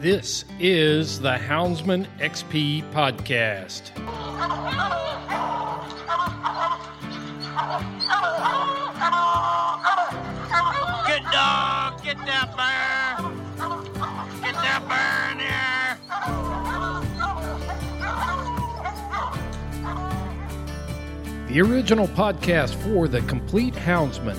This is the Houndsman XP podcast. Good dog, get that bear. Get that bear in here. The original podcast for the complete Houndsman.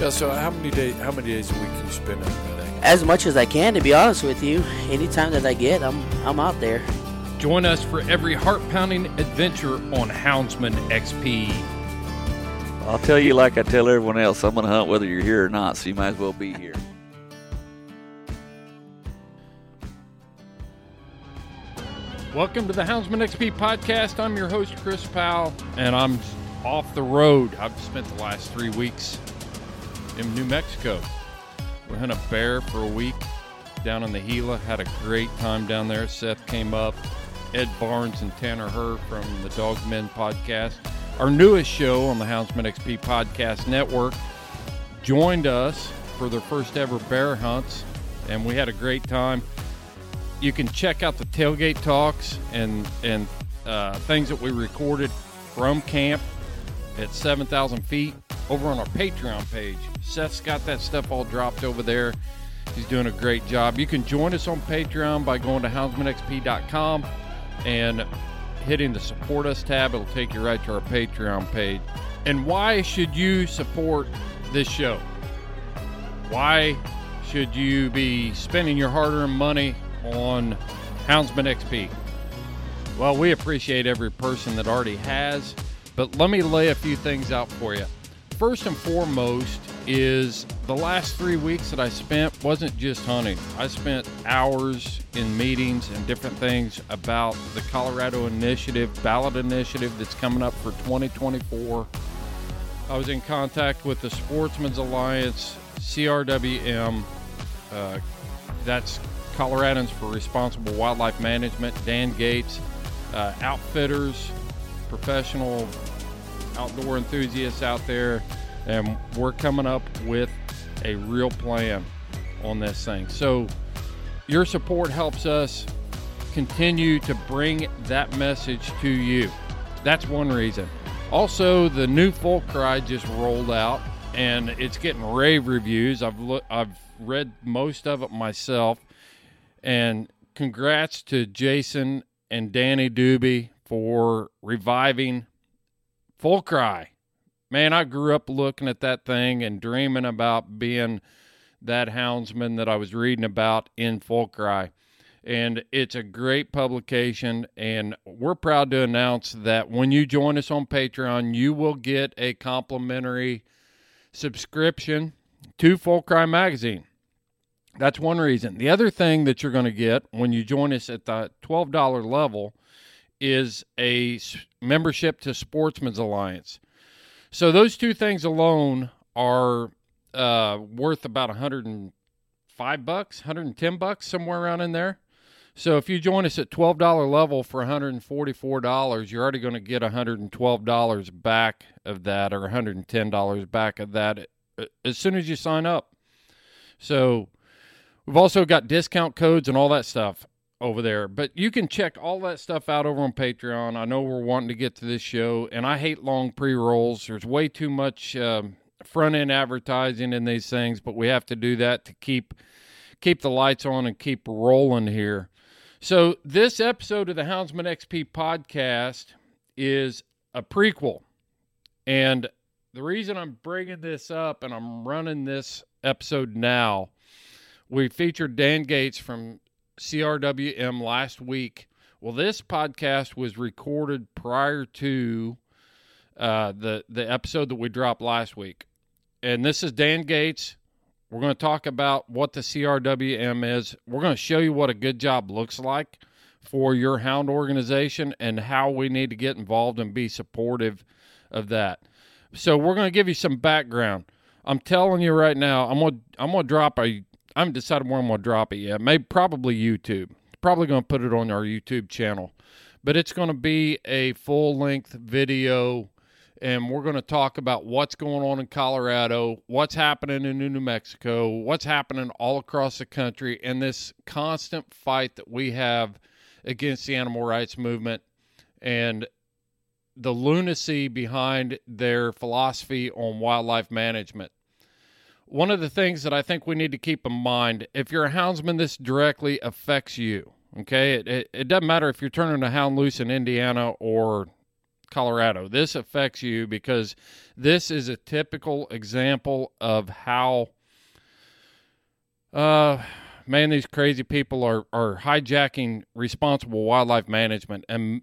Yeah. So how many days? How many days a week do you spend out there? as much as I can, to be honest with you. Anytime that I get, I'm I'm out there. Join us for every heart pounding adventure on Houndsman XP. I'll tell you like I tell everyone else, I'm going to hunt whether you're here or not, so you might as well be here. Welcome to the Houndsman XP podcast. I'm your host, Chris Powell, and I'm off the road. I've spent the last three weeks in New Mexico. We hunted a bear for a week down in the Gila. Had a great time down there. Seth came up, Ed Barnes and Tanner Herr from the Dogmen podcast, our newest show on the Houndsman XP podcast network, joined us for their first ever bear hunts, and we had a great time you can check out the tailgate talks and and uh, things that we recorded from camp at 7,000 feet over on our Patreon page. Seth's got that stuff all dropped over there. He's doing a great job. You can join us on Patreon by going to houndsmanxp.com and hitting the support us tab. It'll take you right to our Patreon page. And why should you support this show? Why should you be spending your hard earned money on Houndsman XP? Well, we appreciate every person that already has, but let me lay a few things out for you. First and foremost is the last three weeks that I spent wasn't just hunting. I spent hours in meetings and different things about the Colorado Initiative, ballot initiative that's coming up for 2024. I was in contact with the Sportsman's Alliance, CRWM, uh, that's Coloradans for Responsible Wildlife Management, Dan Gates, uh, outfitters, professional outdoor enthusiasts out there, and we're coming up with a real plan on this thing. So, your support helps us continue to bring that message to you. That's one reason. Also, the new Full Cry just rolled out, and it's getting rave reviews. I've look, I've read most of it myself, and congrats to Jason and Danny Doobie for reviving Full Cry. Man, I grew up looking at that thing and dreaming about being that houndsman that I was reading about in Full Cry. And it's a great publication, and we're proud to announce that when you join us on Patreon, you will get a complimentary subscription to Full Cry Magazine. That's one reason. The other thing that you're going to get when you join us at the $12 level is a membership to Sportsman's Alliance. So those two things alone are uh, worth about 105 bucks, 110 bucks, somewhere around in there. So if you join us at $12 level for $144, you're already going to get $112 back of that or $110 back of that uh, as soon as you sign up. So we've also got discount codes and all that stuff over there. But you can check all that stuff out over on Patreon. I know we're wanting to get to this show, and I hate long pre rolls. There's way too much um, front end advertising in these things, but we have to do that to keep keep the lights on and keep rolling here. So this episode of the Houndsman XP podcast is a prequel, and the reason I'm bringing this up and I'm running this episode now, we featured Dan Gates from CRWM last week. Well, this podcast was recorded prior to uh, the the episode that we dropped last week, and this is Dan Gates. We're going to talk about what the CRWM is. We're going to show you what a good job looks like for your hound organization and how we need to get involved and be supportive of that. So we're going to give you some background. I'm telling you right now, I'm going to I'm going to drop a I haven't decided where I'm going to drop it yet. Maybe probably YouTube. Probably going to put it on our YouTube channel. But it's going to be a full length video and we're going to talk about what's going on in Colorado, what's happening in New Mexico, what's happening all across the country, and this constant fight that we have against the animal rights movement and the lunacy behind their philosophy on wildlife management. One of the things that I think we need to keep in mind if you're a houndsman, this directly affects you. Okay, it, it, it doesn't matter if you're turning a hound loose in Indiana or Colorado. This affects you because this is a typical example of how, uh, man, these crazy people are are hijacking responsible wildlife management and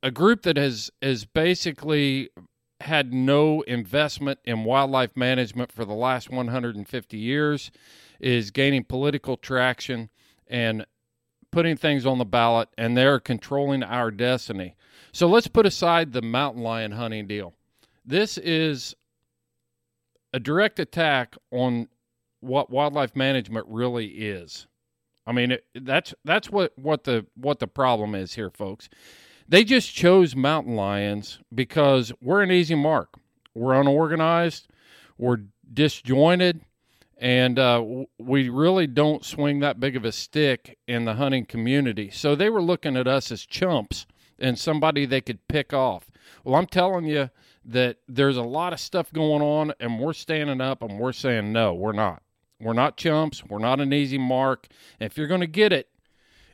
a group that has has basically had no investment in wildlife management for the last 150 years is gaining political traction and putting things on the ballot and they're controlling our destiny. So let's put aside the mountain lion hunting deal. This is a direct attack on what wildlife management really is. I mean, it, that's that's what what the what the problem is here, folks. They just chose mountain lions because we're an easy mark. We're unorganized, we're disjointed, and uh, we really don't swing that big of a stick in the hunting community. So they were looking at us as chumps and somebody they could pick off. Well, I'm telling you that there's a lot of stuff going on, and we're standing up and we're saying, no, we're not. We're not chumps. We're not an easy mark. If you're going to get it,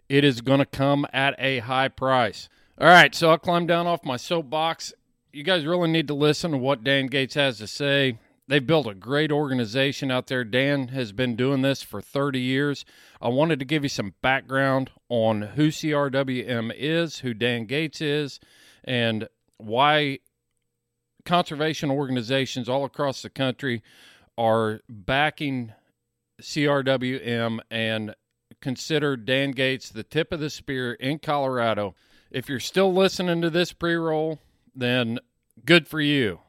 it is going to come at a high price. All right, so I'll climb down off my soapbox. You guys really need to listen to what Dan Gates has to say. They've built a great organization out there. Dan has been doing this for 30 years. I wanted to give you some background on who CRWM is, who Dan Gates is, and why conservation organizations all across the country are backing CRWM and consider Dan Gates the tip of the spear in Colorado. If you're still listening to this pre roll, then good for you.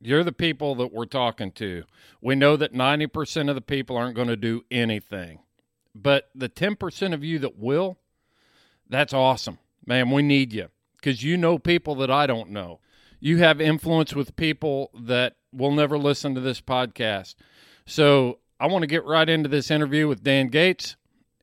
You're the people that we're talking to. We know that 90% of the people aren't going to do anything, but the 10% of you that will, that's awesome. Man, we need you because you know people that I don't know. You have influence with people that will never listen to this podcast. So I want to get right into this interview with Dan Gates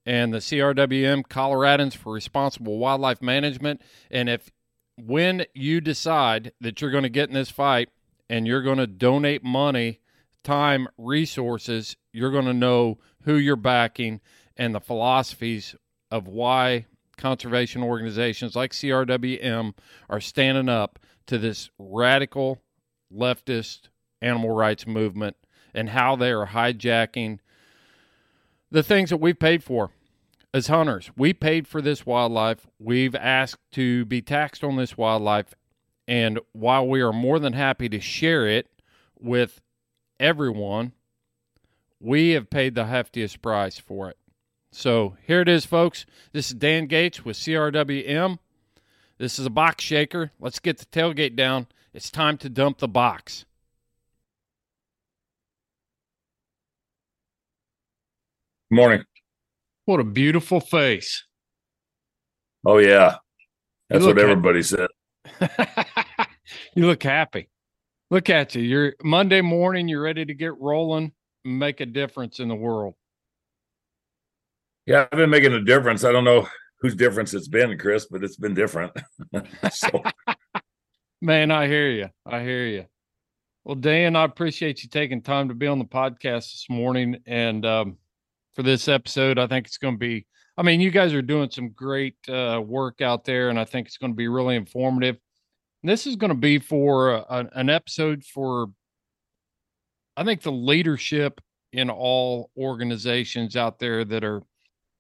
and the CRWM Coloradans for Responsible Wildlife Management. And if when you decide that you're going to get in this fight and you're going to donate money, time, resources, you're going to know who you're backing and the philosophies of why conservation organizations like CRWM are standing up to this radical leftist animal rights movement and how they are hijacking the things that we've paid for as hunters. We paid for this wildlife. We've asked to be taxed on this wildlife. And while we are more than happy to share it with everyone, we have paid the heftiest price for it. So here it is, folks. This is Dan Gates with CRWM. This is a box shaker. Let's get the tailgate down. It's time to dump the box. Morning. What a beautiful face. Oh yeah, that's what at- everybody said. you look happy. Look at you. You're Monday morning, you're ready to get rolling, and make a difference in the world. Yeah, I've been making a difference. I don't know whose difference it's been, Chris, but it's been different. so, Man, I hear you. I hear you. Well, Dan, I appreciate you taking time to be on the podcast this morning. And um, for this episode, I think it's going to be, I mean, you guys are doing some great uh, work out there, and I think it's going to be really informative. And this is going to be for uh, an, an episode for, I think, the leadership in all organizations out there that are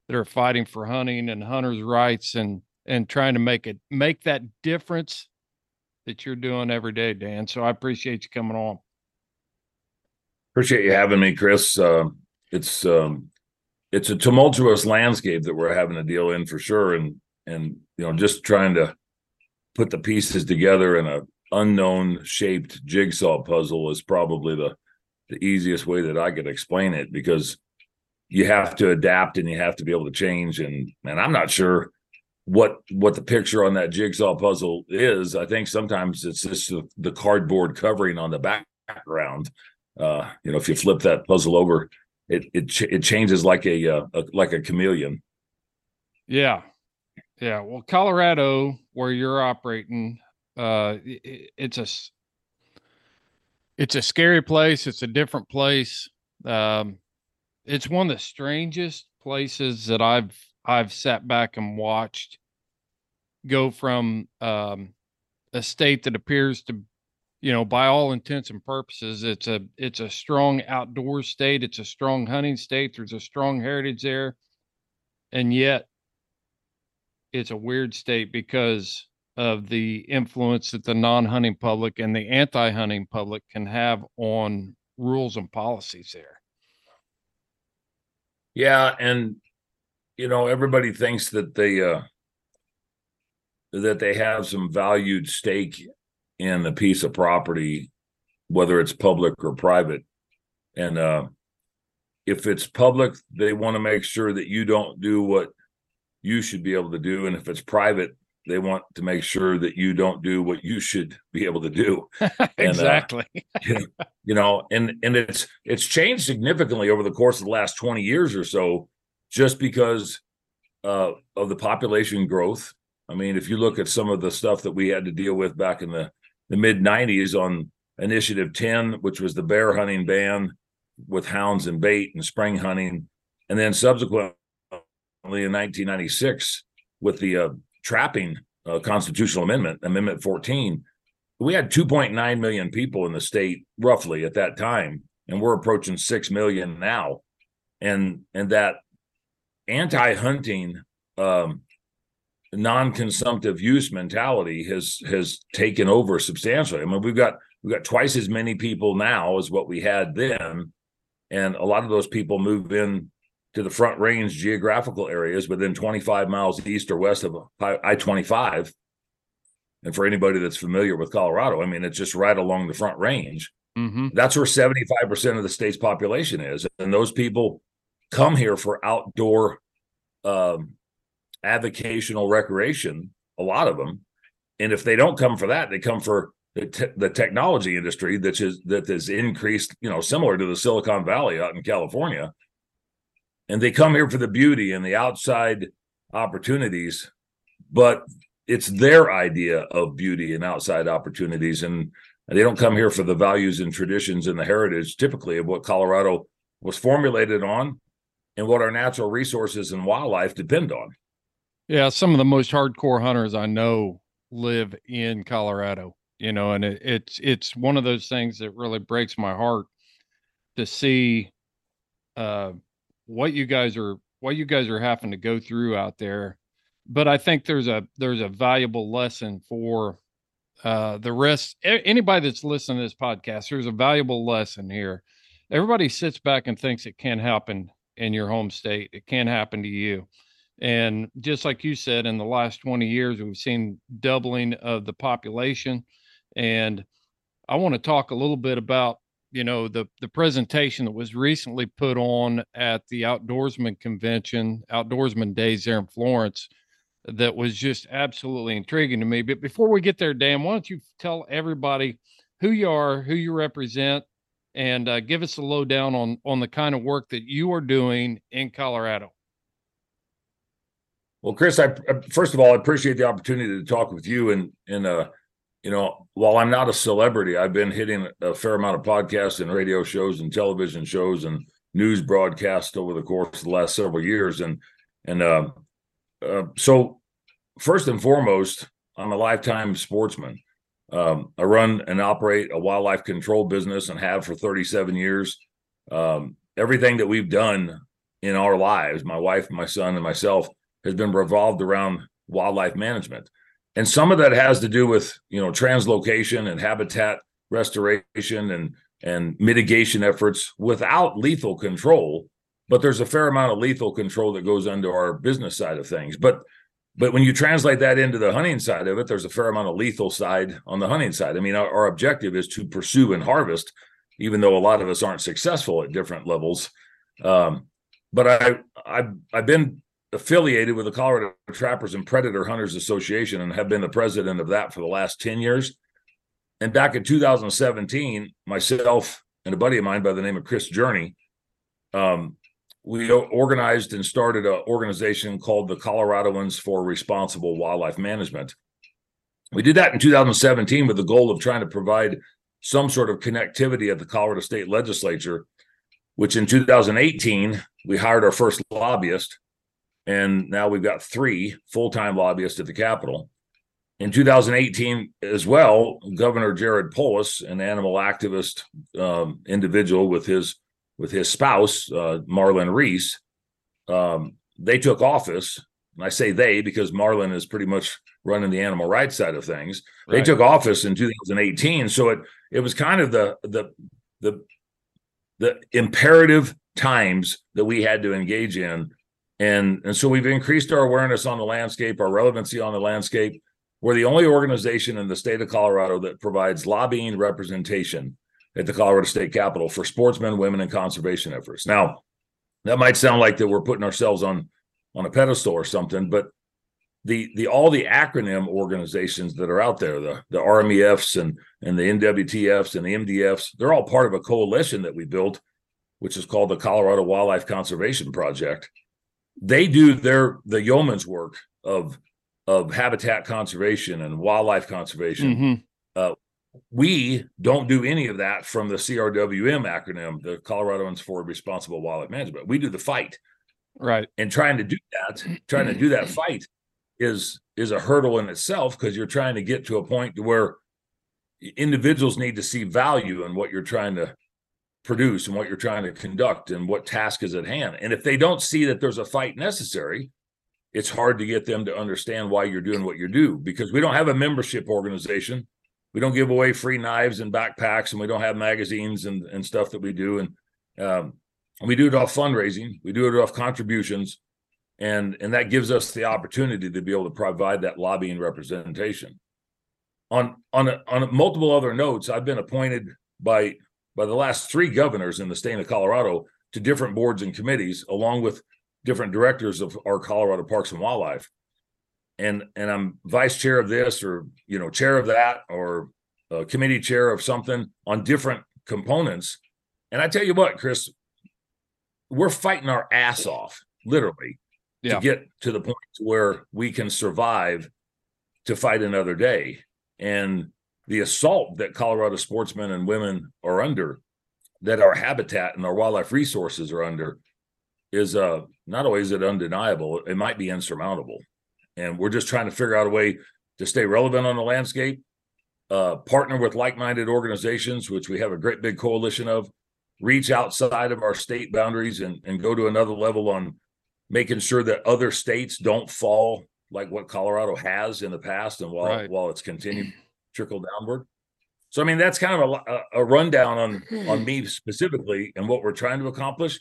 that are fighting for hunting and hunters' rights and and trying to make it make that difference that you're doing every day, Dan. So I appreciate you coming on. appreciate you having me, Chris. Uh, it's um, it's a tumultuous landscape that we're having to deal in for sure, and and you know just trying to put the pieces together in a unknown shaped jigsaw puzzle is probably the the easiest way that I could explain it because you have to adapt and you have to be able to change and and I'm not sure what what the picture on that jigsaw puzzle is. I think sometimes it's just the, the cardboard covering on the background. Uh, you know, if you flip that puzzle over, it it ch- it changes like a, uh, a like a chameleon. Yeah. Yeah. Well, Colorado, where you're operating, uh, i- i- it's a it's a scary place. It's a different place. Um, it's one of the strangest places that I've, I've sat back and watched go from, um, a state that appears to, you know, by all intents and purposes, it's a, it's a strong outdoor state. It's a strong hunting state. There's a strong heritage there. And yet it's a weird state because of the influence that the non-hunting public and the anti-hunting public can have on rules and policies there. Yeah, and you know everybody thinks that they uh that they have some valued stake in a piece of property, whether it's public or private. And uh if it's public, they want to make sure that you don't do what you should be able to do. And if it's private, they want to make sure that you don't do what you should be able to do exactly. you know and and it's it's changed significantly over the course of the last 20 years or so just because uh of the population growth i mean if you look at some of the stuff that we had to deal with back in the the mid 90s on initiative 10 which was the bear hunting ban with hounds and bait and spring hunting. And then subsequently in 1996 with the uh, trapping uh, constitutional amendment amendment 14 we had 2.9 million people in the state roughly at that time and we're approaching 6 million now. And and that anti-hunting um non-consumptive use mentality has has taken over substantially i mean we've got we've got twice as many people now as what we had then and a lot of those people move in to the front range geographical areas within 25 miles east or west of i-25 and for anybody that's familiar with Colorado, I mean, it's just right along the front range. hmm That's where 75% of the state's population is. And those people come here for outdoor um, avocational recreation, a lot of them. And if they don't come for that, they come for the, te- the technology industry that is that has increased, you know, similar to the Silicon Valley out in California. And they come here for the beauty and the outside opportunities, but it's their idea of beauty and outside opportunities, and they don't come here for the values and traditions and the heritage typically of what Colorado was formulated on and what our natural resources and wildlife depend on. Yeah, some of the most hardcore hunters I know live in Colorado, you know, and it, it's it's one of those things that really breaks my heart to see uh what you guys are what you guys are having to go through out there. But I think there's a there's a valuable lesson for uh the rest anybody that's listening to this podcast, there's a valuable lesson here. Everybody sits back and thinks it can't happen in your home state. It can't happen to you. And just like you said, in the last 20 years, we've seen doubling of the population. And I want to talk a little bit about, you know, the the presentation that was recently put on at the Outdoorsman Convention, Outdoorsman Days there in Florence, that was just absolutely intriguing to me. But before we get there, Dan, why don't you tell everybody who you are, who you represent, and uh, give us a lowdown on on the kind of work that you are doing in Colorado. Well, Chris, I first of all I appreciate the opportunity to talk with you and and uh you know while I'm not a celebrity, I've been hitting a fair amount of podcasts and radio shows and television shows and news broadcasts over the course of the last several years and and uh, uh so first and foremost, I'm a lifetime sportsman. Um, I run and operate a wildlife control business and have for 37 years. Um, everything that we've done in our lives, my wife, my son, and myself, has been revolved around wildlife management. And some of that has to do with, you know, translocation and habitat restoration and and mitigation efforts without lethal control. But there's a fair amount of lethal control that goes under our business side of things. But but when you translate that into the hunting side of it, there's a fair amount of lethal side on the hunting side. I mean, our, our objective is to pursue and harvest, even though a lot of us aren't successful at different levels. Um, but I, I've, I've been affiliated with the Colorado Trappers and Predator Hunters Association and have been the president of that for the last 10 years. And back in 2017, myself and a buddy of mine by the name of Chris Journey um, we organized and started an organization called the Coloradoans for Responsible Wildlife Management. We did that in 2017 with the goal of trying to provide some sort of connectivity at the Colorado State Legislature, which in 2018, we hired our first lobbyist. And now we've got three full time lobbyists at the Capitol. In 2018, as well, Governor Jared Polis, an animal activist um, individual with his with his spouse, uh, Marlon Reis, um, they took office. And I say they because Marlon is pretty much running the animal rights side of things. Right. They took office in 2018, so it it was kind of the the the the imperative times that we had to engage in, and and so we've increased our awareness on the landscape, our relevancy on the landscape. We're the only organization in the state of Colorado that provides lobbying representation at the Colorado State Capitol for sportsmen, women, and conservation efforts. Now, that might sound like that we're putting ourselves on on a pedestal or something, but the the all the acronym organizations that are out there, the the RMEFs and and the NWTFs and the MDFs, they're all part of a coalition that we built, which is called the Colorado Wildlife Conservation Project. They do their the yeoman's work of of habitat conservation and wildlife conservation. Mm-hmm. Uh, we don't do any of that from the CRWM acronym, the Coloradoans for Responsible Wildlife Management. We do the fight. Right. And trying to do that, trying to do that fight is is a hurdle in itself because you're trying to get to a point to where individuals need to see value in what you're trying to produce and what you're trying to conduct and what task is at hand. And if they don't see that there's a fight necessary, it's hard to get them to understand why you're doing what you do because we don't have a membership organization. We don't give away free knives and backpacks and we don't have magazines and, and stuff that we do. And um, we do it off fundraising. We do it off contributions. And and that gives us the opportunity to be able to provide that lobbying representation. On on a, on multiple other notes i've been appointed by by the last three governors in the state of colorado to different boards and committees along with different directors of our colorado parks and wildlife and and I'm vice chair of this or you know chair of that or a committee chair of something on different components. And I tell you what, Chris, we're fighting our ass off, literally, yeah. to get to the point where we can survive to fight another day. And the assault that Colorado sportsmen and women are under, that our habitat and our wildlife resources are under, is uh not only is it undeniable, it might be insurmountable. And we're just trying to figure out a way to stay relevant on the landscape, uh, partner with like-minded organizations, which we have a great big coalition of, reach outside of our state boundaries and, and go to another level on making sure that other states don't fall like what Colorado has in the past and while Right. while it's continued trickle downward. So I mean that's kind of a, a rundown on on me specifically and what we're trying to accomplish.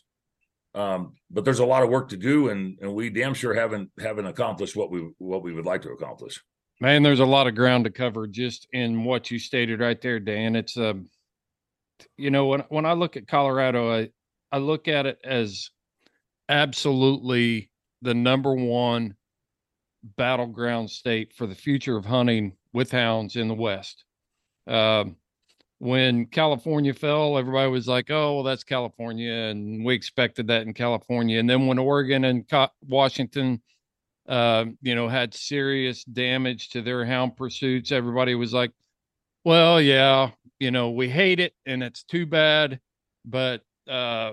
Um, but there's a lot of work to do, and and we damn sure haven't haven't accomplished what we what we would like to accomplish. Man, there's a lot of ground to cover just in what you stated right there, Dan. It's um, you know, when when I look at Colorado, I I look at it as absolutely the number one battleground state for the future of hunting with hounds in the West. Um, when California fell, everybody was like, "Oh, well, that's California," and we expected that in California. And then when Oregon and Co- Washington uh, you know, had serious damage to their hound pursuits. Everybody was like, well, yeah, you know, we hate it and it's too bad, but uh,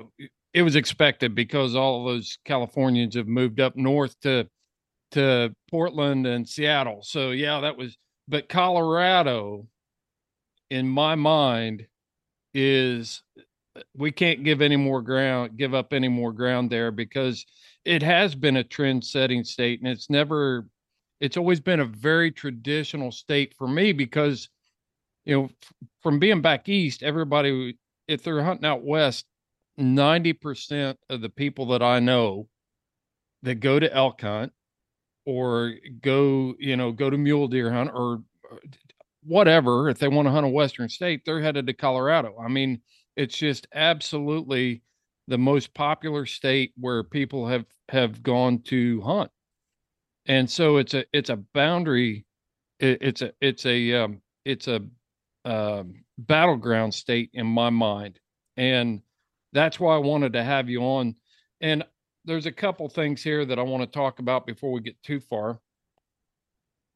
it was expected because all of those Californians have moved up north to to Portland and Seattle. So yeah, that was but Colorado in my mind is we can't give any more ground give up any more ground there because it has been a trend setting state and it's never it's always been a very traditional state for me because you know from being back east everybody if they're hunting out west 90% of the people that i know that go to elk hunt or go you know go to mule deer hunt or uh, whatever if they want to hunt a western state they're headed to colorado. I mean it's just absolutely the most popular state where people have have gone to hunt. And so it's a it's a boundary it, it's a it's a um, it's a um, battleground state in my mind. And that's why i wanted to have you on. And there's a couple things here that i want to talk about before we get too far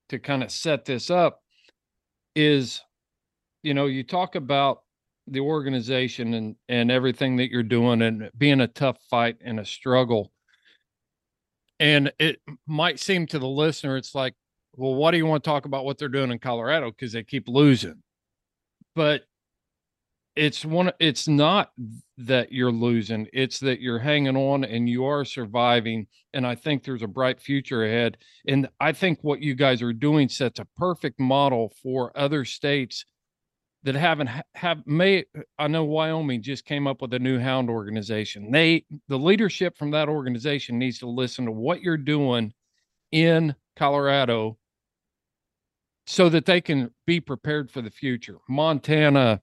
to kind of set this up is you know you talk about the organization and and everything that you're doing and being a tough fight and a struggle. And it might seem to the listener it's like well what do you want to talk about what they're doing in colorado? Because they keep losing. But it's one it's not that you're losing it's that you're hanging on and you are surviving and i think there's a bright future ahead and i think what you guys are doing sets a perfect model for other states that haven't have may I know Wyoming just came up with a new hound organization. They the leadership from that organization needs to listen to what you're doing in Colorado so that they can be prepared for the future. Montana,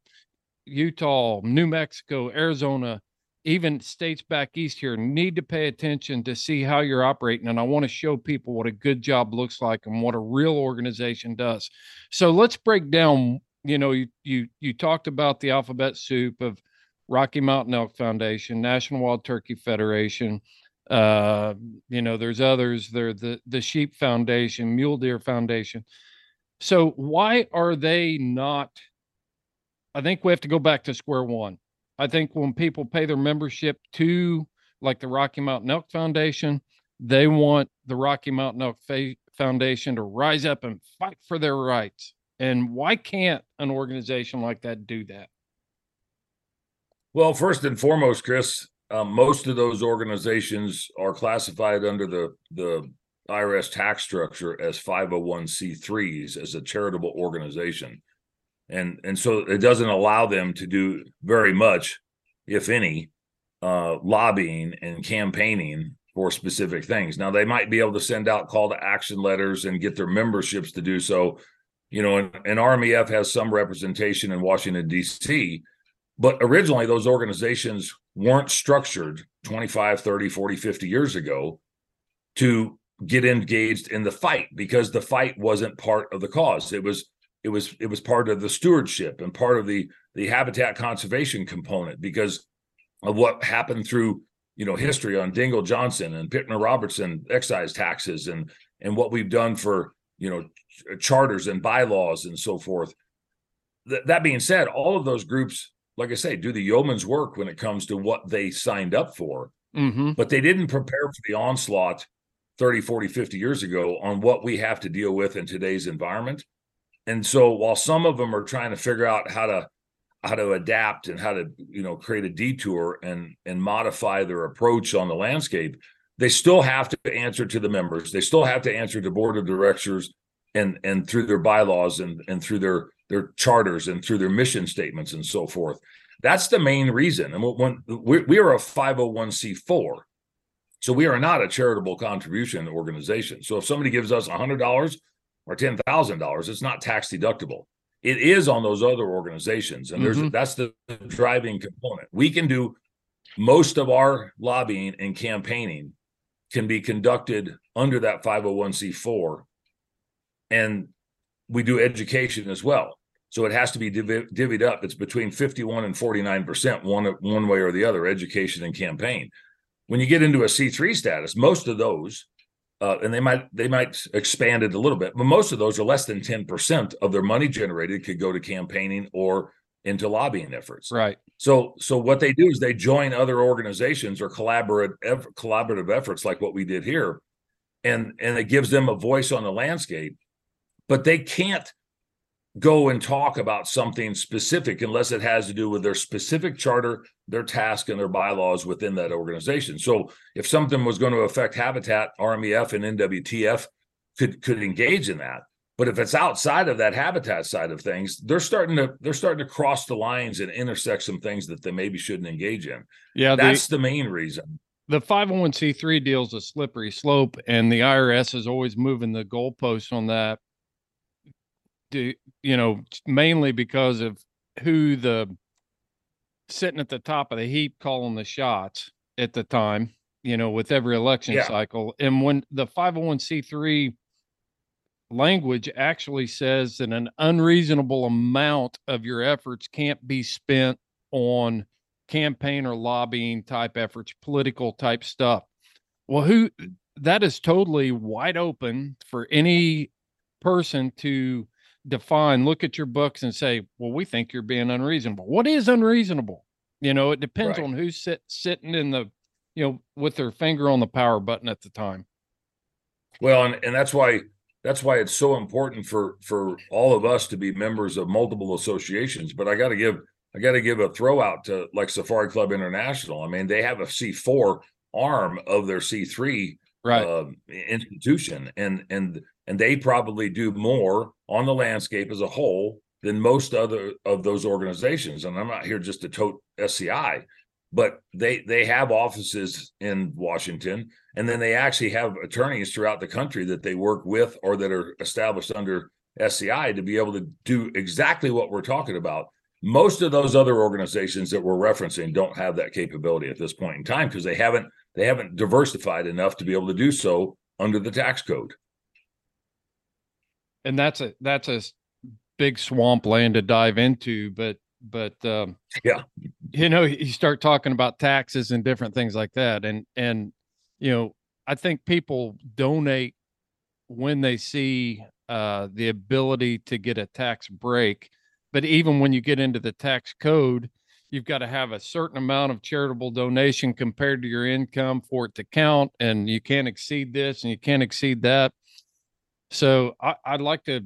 Utah, New Mexico, Arizona, even states back east here need to pay attention to see how you're operating and I want to show people what a good job looks like and what a real organization does. So let's break down you know, you you you talked about the alphabet soup of Rocky Mountain Elk Foundation, National Wild Turkey Federation. Uh, you know, there's others. There the the Sheep Foundation, Mule Deer Foundation. So why are they not? I think we have to go back to square one. I think when people pay their membership to like the Rocky Mountain Elk Foundation, they want the Rocky Mountain Elk Fa- Foundation to rise up and fight for their rights. And why can't an organization like that do that? Well, first and foremost, Chris, um, most of those organizations are classified under the the IRS tax structure as 501c3s as a charitable organization. And and so it doesn't allow them to do very much, if any, uh, lobbying and campaigning for specific things. Now they might be able to send out call to action letters and get their memberships to do so. You know, and, and RMEF has some representation in Washington, D.C., but originally those organizations weren't structured 25 30 40 50 years ago to get engaged in the fight because the fight wasn't part of the cause it was it was it was part of the stewardship and part of the the habitat conservation component because of what happened through you know history on Dingell Johnson and Pittman Robertson excise taxes and and what we've done for you know, ch- charters and bylaws and so forth. Th- that being said, all of those groups, like I say, do the yeoman's work when it comes to what they signed up for, Mm-hmm. but they didn't prepare for the onslaught 30, 40, 50 years ago on what we have to deal with in today's environment. And so while some of them are trying to figure out how to how to adapt and how to you know create a detour and and modify their approach on the landscape they still have to answer to the members. They still have to answer to board of directors and and through their bylaws and and through their their charters and through their mission statements and so forth. That's the main reason. And when we, we are a 501c4 so we are not a charitable contribution organization. So if somebody gives us $100 or $10,000 it's not tax deductible. It is on those other organizations and there's Mhm. that's the driving component. We can do most of our lobbying and campaigning can be conducted under that 501c4 and we do education as well. So it has to be divi- divvied up. It's between 51 and 49 percent one one way or the other education and campaign. When you get into a c3 status most of those uh, and they might they might expand it a little bit, but most of those are less than ten percent of their money generated could go to campaigning or into lobbying efforts. Right. So so what they do is they join other organizations or collaborative eff- collaborative efforts like what we did here, and and it gives them a voice on the landscape, but they can't go and talk about something specific unless it has to do with their specific charter, their task, and their bylaws within that organization. So if something was going to affect Habitat, RMEF, and NWTF could could engage in that. But if it's outside of that habitat side of things, they're starting to they're starting to cross the lines and intersect some things that they maybe shouldn't engage in. Yeah. The, That's the main reason. the 501c3 deal's a slippery slope, and the IRS is always moving the goalposts on that. Do you know mainly because of who the sitting at the top of the heap calling the shots at the time, you know, with every election Yeah. cycle. And when the 501c3 language actually says that an unreasonable amount of your efforts can't be spent on campaign or lobbying type efforts, political type stuff. Well, who that is totally wide open for any person to define, look at your books and say, well, we think you're being unreasonable. What is unreasonable? You know, it depends Right. on who's sit, sitting in the, you know, with their finger on the power button at the time. Well, and, and that's why that's why it's so important for for all of us to be members of multiple associations. But I got to give I got to give a throw out to like Safari Club International. I mean, they have a C four arm of their C three Right. um, institution, and and and they probably do more on the landscape as a whole than most other of those organizations. And I'm not here just to tote SCI, but they they have offices in Washington, and then they actually have attorneys throughout the country that they work with or that are established under SCI to be able to do exactly what we're talking about. Most of those other organizations that we're referencing don't have that capability at this point in time because they haven't they haven't diversified enough to be able to do so under the tax code. and that's a that's a big swamp land to dive into but but um Yeah. you know you start talking about taxes and different things like that and and you know i think people donate when they see uh the ability to get a tax break but even when you get into the tax code you've got to have a certain amount of charitable donation compared to your income for it to count and you can't exceed this and you can't exceed that. So I, I'd like to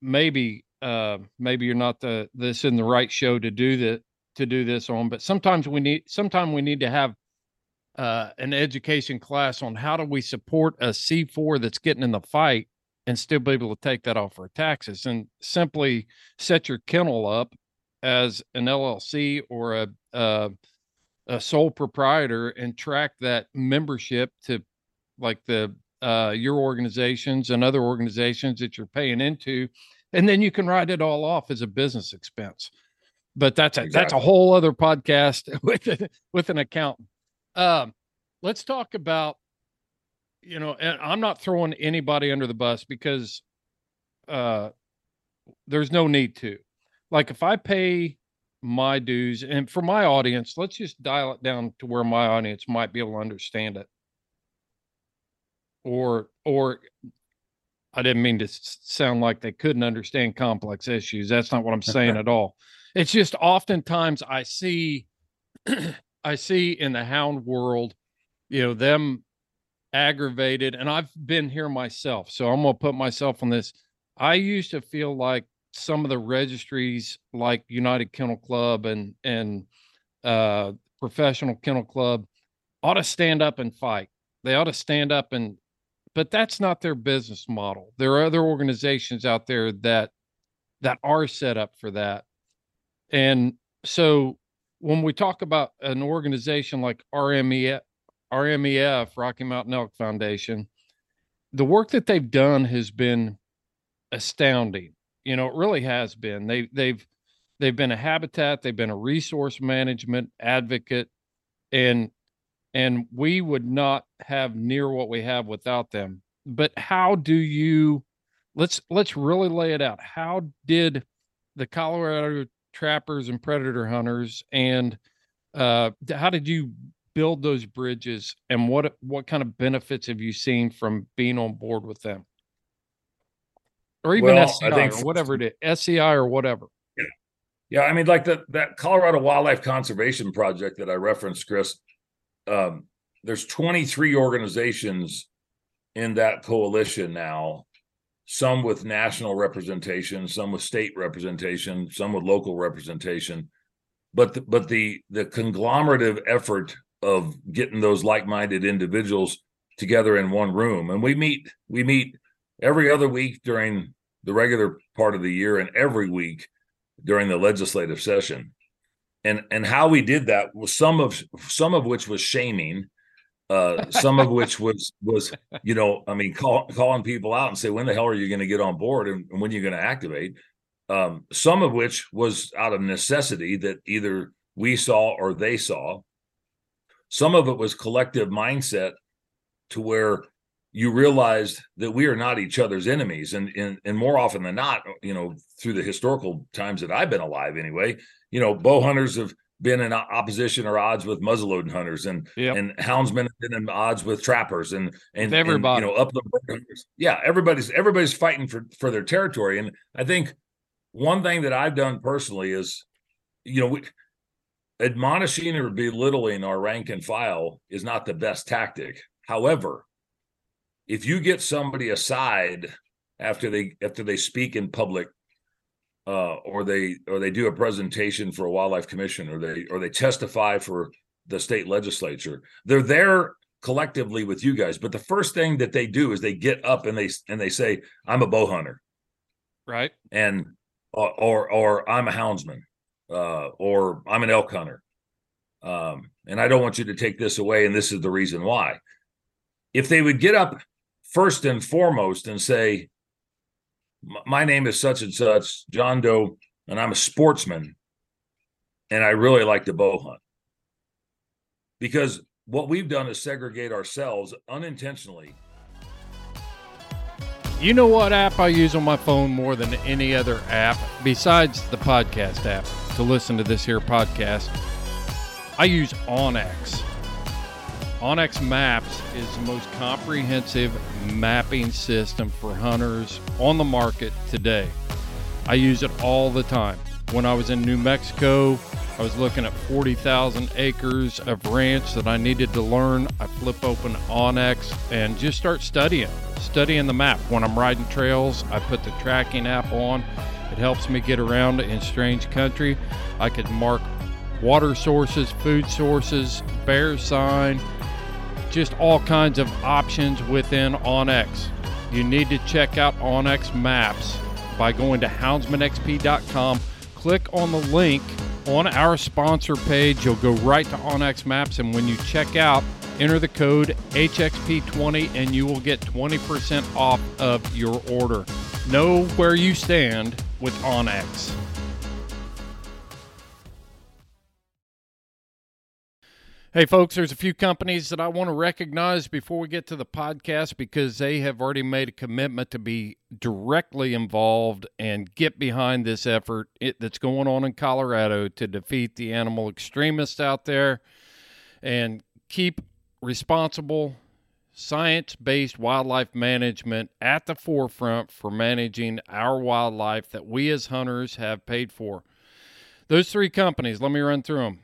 maybe uh maybe you're not the this in the right show to do that to do this on, but sometimes we need sometime we need to have uh an education class on how do we support a C4 that's getting in the fight and still be able to take that off for taxes and simply set your kennel up as an LLC or a uh, a sole proprietor and track that membership to like the uh, your organizations and other organizations that you're paying into, and then you can write it all off as a business expense. But that's a that's a whole other podcast with a, with an accountant. Um, let's talk about you know, and I'm not throwing anybody under the bus because uh, there's no need to. Like if I pay my dues, and for my audience, let's just dial it down to where my audience might be able to understand it or or I didn't mean to sound like they couldn't understand complex issues. That's not what I'm saying at all. It's just oftentimes I see, I see in the hound world, you know, them aggravated, and I've been here myself. So I'm going to put myself on this. I used to feel like some of the registries, like United Kennel Club and, and, uh, Professional Kennel Club, ought to stand up and fight. They ought to stand up and but that's not their business model. There are other organizations out there that that are set up for that. And so when we talk about an organization like RMEF, RMEF, Rocky Mountain Elk Foundation, the work that they've done has been astounding. You know, it really has been. They they've they've been a habitat, they've been a resource management advocate, and and we would not have near what we have without them. But how do you let's let's really lay it out. How did the colorado trappers and predator hunters and uh how did you build those bridges and what what kind of benefits have you seen from being on board with them or even Well, SCI think or whatever it is SCI or whatever Yeah, I mean, like the that Colorado Wildlife Conservation Project that I referenced, Chris. Um, there's 23 organizations in that coalition now, some with national representation, some with state representation, some with local representation. But the, but the the conglomerative effort of getting those like-minded individuals together in one room, and we meet we meet every other week during the regular part of the year, and every week during the legislative session. And and how we did that was some of some of which was shaming uh some of which was was you know i mean call, calling people out and say when the hell are you going to get on board and, and when you're going to activate? Um some of which was out of necessity that either we saw or they saw. Some of it was collective mindset to where you realized that we are not each other's enemies and, and and more often than not you know through the historical times that i've been alive anyway you know bow hunters have been in opposition or odds with muzzleloading hunters and Yep. and houndsmen have been in odds with trappers and and, and, everybody. you know up the yeah everybody's everybody's fighting for for their territory and i think one thing that i've done personally is you know we, admonishing or belittling our rank and file is not the best tactic however if you get somebody aside after they after they speak in public uh or they or they do a presentation for a wildlife commission or they or they testify for the state legislature they're there collectively with you guys. But the first thing that they do is they get up and they and they say i'm a bow hunter. Right. And or or, or i'm a houndsman uh or i'm an elk hunter. Um and i don't want you to take this away and this is the reason why. If they would get up first and foremost and say my name is such and such john doe and i'm a sportsman and i really like to bow hunt because what we've done is segregate ourselves unintentionally You know what app I use on my phone more than any other app besides the podcast app to listen to this here podcast? I use onX. onX Maps is the most comprehensive mapping system for hunters on the market today. I use it all the time. When I was in New Mexico, I was looking at 40,000 acres of ranch that I needed to learn. I flip open onX and just start studying, studying the map. When I'm riding trails, I put the tracking app on. It helps me get around in strange country. I could mark water sources, food sources, bear sign, just all kinds of options within onX. You need to check out onX Maps by going to houndsmanxp.com. Click on the link on our sponsor page. You'll go right to onX Maps, and when you check out, enter the code HXP20 and you will get 20% off of your order. Know where you stand with onX. Hey, folks, there's a few companies that I want to recognize before we get to the podcast because they have already made a commitment to be directly involved and get behind this effort that's going on in Colorado to defeat the animal extremists out there and keep responsible, science based wildlife management at the forefront for managing our wildlife that we as hunters have paid for. Those three companies, let me run through them.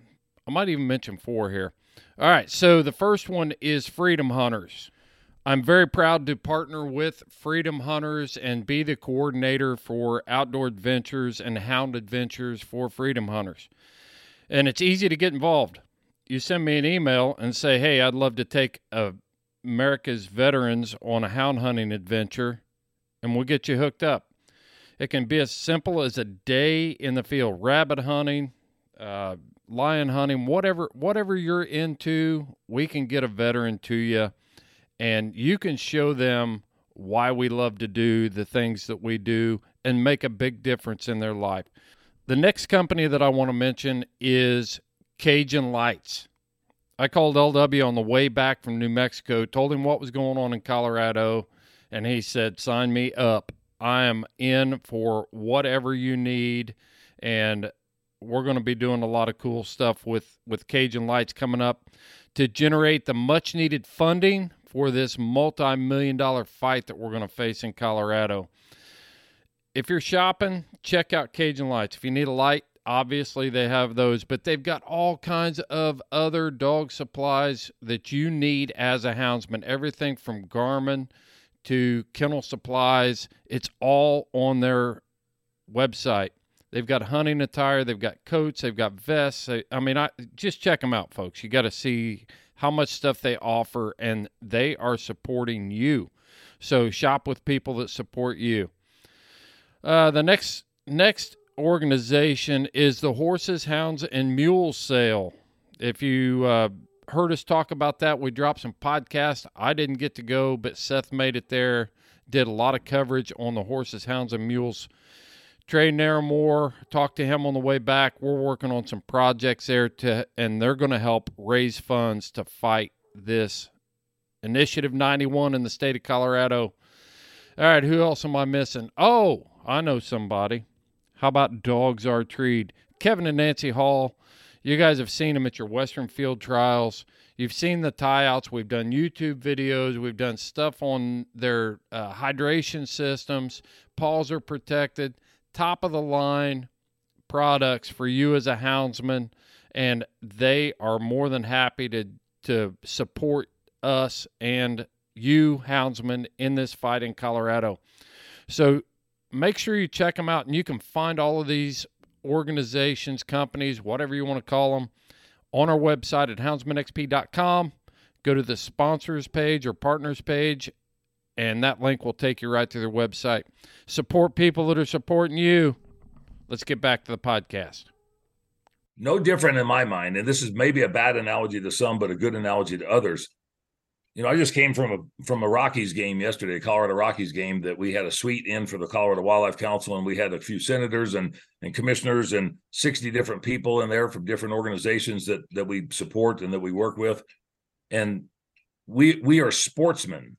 I might even mention four here. All right, so the first one is Freedom Hunters. I'm very proud to partner with Freedom Hunters and be the coordinator for outdoor adventures and hound adventures for Freedom Hunters. And it's easy to get involved. You send me an email and say, "Hey, I'd love to take a America's veterans on a hound hunting adventure, and we'll get you hooked up. It can be as simple as a day in the field, rabbit hunting, uh, lion hunting, whatever whatever you're into. We can get a veteran to you, and you can show them why we love to do the things that we do and make a big difference in their life. The next company that I want to mention is Cajun Lights. I called LW on the way back from New Mexico, told him what was going on in Colorado, and he said, Sign me up. I am in for whatever you need. And we're going to be doing a lot of cool stuff with, with Cajun Lights coming up to generate the much needed funding for this multi million dollar fight that we're going to face in Colorado. If you're shopping, check out Cajun Lights. If you need a light, obviously they have those, but they've got all kinds of other dog supplies that you need as a houndsman. Everything from Garmin to kennel supplies, it's all on their website. They've got hunting attire, they've got coats, they've got vests. I mean, I just check them out, folks. You got to see how much stuff they offer, and they are supporting you. So shop with people that support you. Uh, the next next organization is the Horses, Hounds, and Mules Sale. If you uh, heard us talk about that, we dropped some podcasts. I didn't get to go, but Seth made it there. Did a lot of coverage on the Horses, Hounds, and Mules. Trey Naramore, talked to him on the way back. We're working on some projects there to, and they're going to help raise funds to fight this Initiative 91 in the state of Colorado. All right, who else am I missing? Oh, I know somebody. How about dogsRtreed? Kevin and Nancy Hall. You guys have seen them at your Western Field trials. You've seen the tie outs. We've done YouTube videos. We've done stuff on their uh, hydration systems. Paws are protected. Top of the line products for you as a houndsman. And they are more than happy to, to support us and you, houndsmen, in this fight in Colorado. So make sure you check them out and you can find all of these organizations, companies, whatever you want to call them, on our website at houndsmanxp.com. Go to the sponsors page or partners page, and that link will take you right to their website. Support people that are supporting you. Let's get back to the podcast. No different in my mind, and this is maybe a bad analogy to some, but a good analogy to others you know, I just came from a from a Rockies game yesterday, Colorado Rockies game that we had a suite in for the Colorado Wildlife Council, and we had a few senators and and commissioners and sixty different people in there from different organizations that that we support and that we work with, and we we are sportsmen,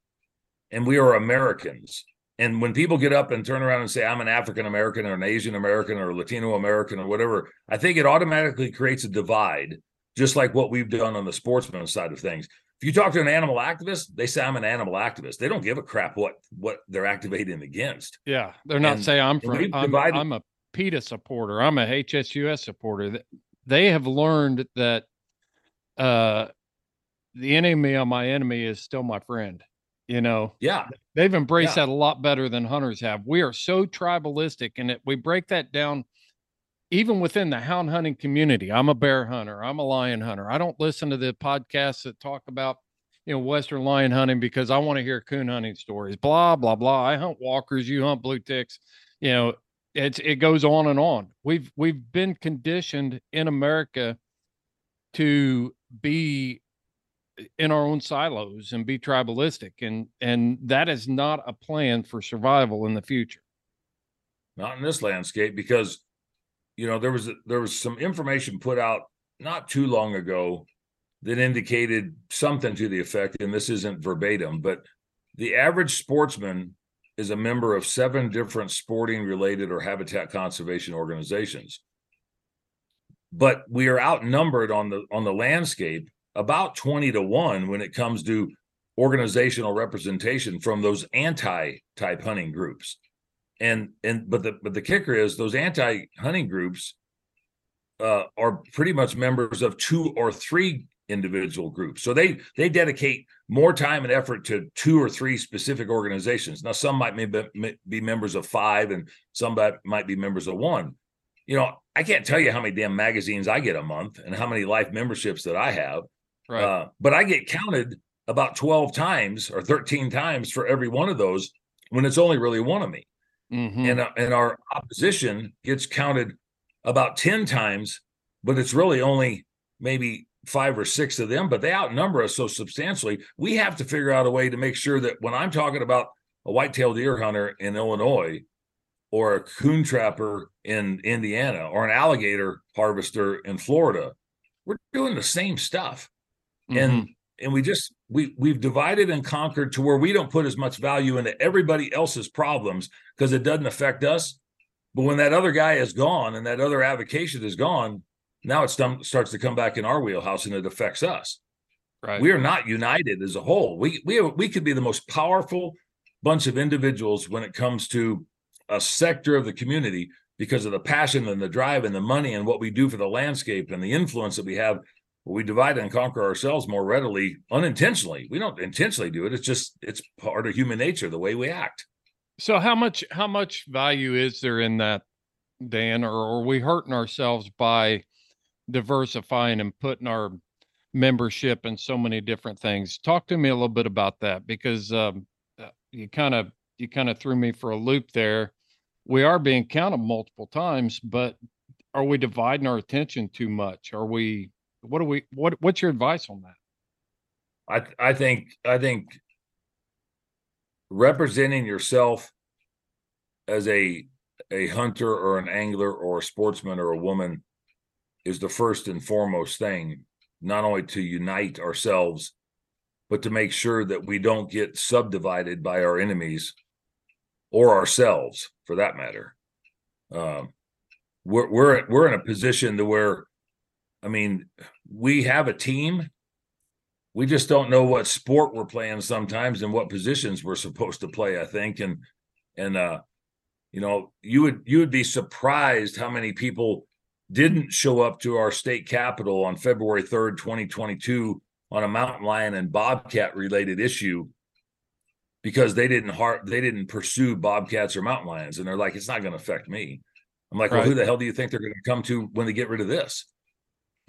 and we are Americans. And when people get up and turn around and say, I'm an African American or an Asian American or Latino American or whatever, I think it automatically creates a divide, just like what we've done on the sportsman side of things if you talk to an animal activist, they say I'm an animal activist. They don't give a crap what what they're activating against. Yeah, they're not and, saying I'm from. I'm, I'm a PETA supporter. I'm a HSUS supporter. They have learned that uh, the enemy of my enemy is still my friend. You know. Yeah. They've embraced yeah. that a lot better than hunters have. We are so tribalistic, and it, we break that down even within the hound hunting community, I'm a bear hunter, I'm a lion hunter. I don't listen to the podcasts that talk about, you know, Western lion hunting because I want to hear coon hunting stories, blah, blah, blah. I hunt walkers, you hunt blue ticks, you know, it's it goes on and on. We've we've been conditioned in America to be in our own silos and be tribalistic and and that is not a plan for survival in the future. Not in this landscape because you know there was there was some information put out not too long ago that indicated something to the effect and this isn't verbatim but the average sportsman is a member of seven different sporting related or habitat conservation organizations. But we are outnumbered on the on the landscape about 20 to 1 when it comes to organizational representation from those anti-type hunting groups. And and but the but the kicker is those anti-hunting groups uh, are pretty much members of two or three individual groups. So they they dedicate more time and effort to two or three specific organizations. Now some might be, be members of five, and some might be members of one. You know, I can't tell you how many damn magazines I get a month and how many life memberships that I have. Right. Uh, but I get counted about 12 times or 13 times for every one of those when it's only really one of me. Mm-hmm. And, uh, and our opposition gets counted about 10 times, but it's really only maybe five or six of them, but they outnumber us so substantially. We have to figure out a way to make sure that when I'm talking about a white-tailed deer hunter in Illinois or a coon trapper in Indiana or an alligator harvester in Florida, we're doing the same stuff. Mm-hmm. And and we just we we've divided and conquered to where we don't put as much value into everybody else's problems because it doesn't affect us. But when that other guy is gone and that other avocation is gone, now it starts to come back in our wheelhouse and it affects us. Right. We are not united as a whole. We we we could be the most powerful bunch of individuals when it comes to a sector of the community because of the passion and the drive and the money and what we do for the landscape and the influence that we have. We divide and conquer ourselves more readily unintentionally. We don't intentionally do it. It's just it's part of human nature, the way we act. So how much how much value is there in that, Dan, or are we hurting ourselves by diversifying and putting our membership in so many different things. Talk to me a little bit about that because um, uh, you kind of you kind of threw me for a loop there. We are being counted multiple times, but are we dividing our attention too much? Are we? What are we? What What's your advice on that? I I think I think representing yourself as a a hunter or an angler or a sportsman or a woman is the first and foremost thing, not only to unite ourselves, but to make sure that we don't get subdivided by our enemies or ourselves, for that matter. Um, we're we're we're in a position to where, I mean, we have a team. We just don't know what sport we're playing sometimes and what positions we're supposed to play. I think, and and uh, you know, you would you would be surprised how many people didn't show up to our state capitol on February 3rd, 2022 on a mountain lion and bobcat related issue because they didn't heart they didn't pursue bobcats or mountain lions and they're like it's not going to affect me. I'm like, right. well who the hell do you think they're going to come to when they get rid of this?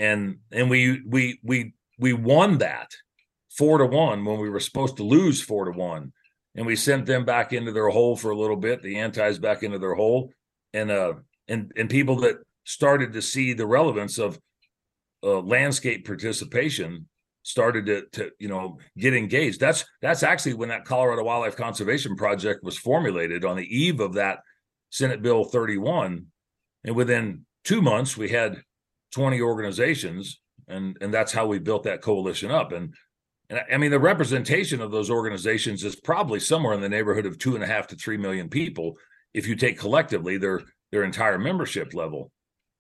And and we we we we won that 4 to 1 when we were supposed to lose 4 to 1 and we sent them back into their hole for a little bit, the antis back into their hole. And uh and and people that started to see the relevance of uh, landscape participation started to, to you know get engaged. That's that's actually when that colorado wildlife conservation project was formulated on the eve of that senate bill 31 and within two months we had 20 organizations and and that's how we built that coalition up and and I mean the representation of those organizations is probably somewhere in the neighborhood of two and a half to three million people if you take collectively their their entire membership level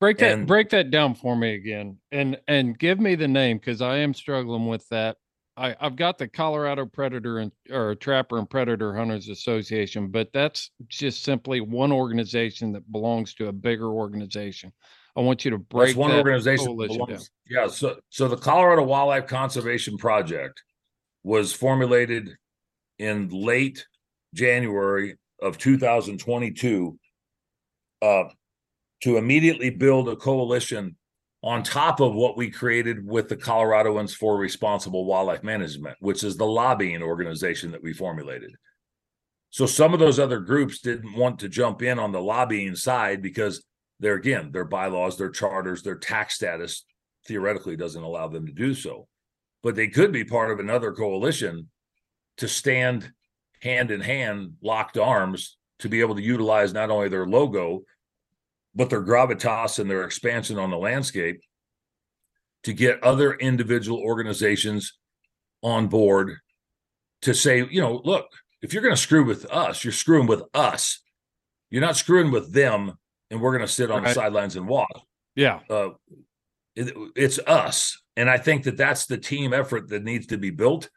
Break that and, break that down for me again, and and give me the name because I am struggling with that. I I've got the Colorado Predator and or Trapper and Predator Hunters Association, but that's just simply one organization that belongs to a bigger organization. I want you to break that's one organization. Belongs, yeah, so so the Colorado Wildlife Conservation Project was formulated in late January of 2022. Uh, to immediately build a coalition on top of what we created with the Coloradoans for Responsible Wildlife Management, which is the lobbying organization that we formulated. So some of those other groups didn't want to jump in on the lobbying side because they're again, their bylaws, their charters, their tax status theoretically doesn't allow them to do so. But they could be part of another coalition to stand hand in hand, locked arms, to be able to utilize not only their logo, but their gravitas and their expansion on the landscape to get other individual organizations on board to say, you know, look, if you're going to screw with us, you're screwing with us. You're not screwing with them, and we're going to sit on right. the sidelines and watch. Yeah, uh, it, it's us, and I think that that's the team effort that needs to be built.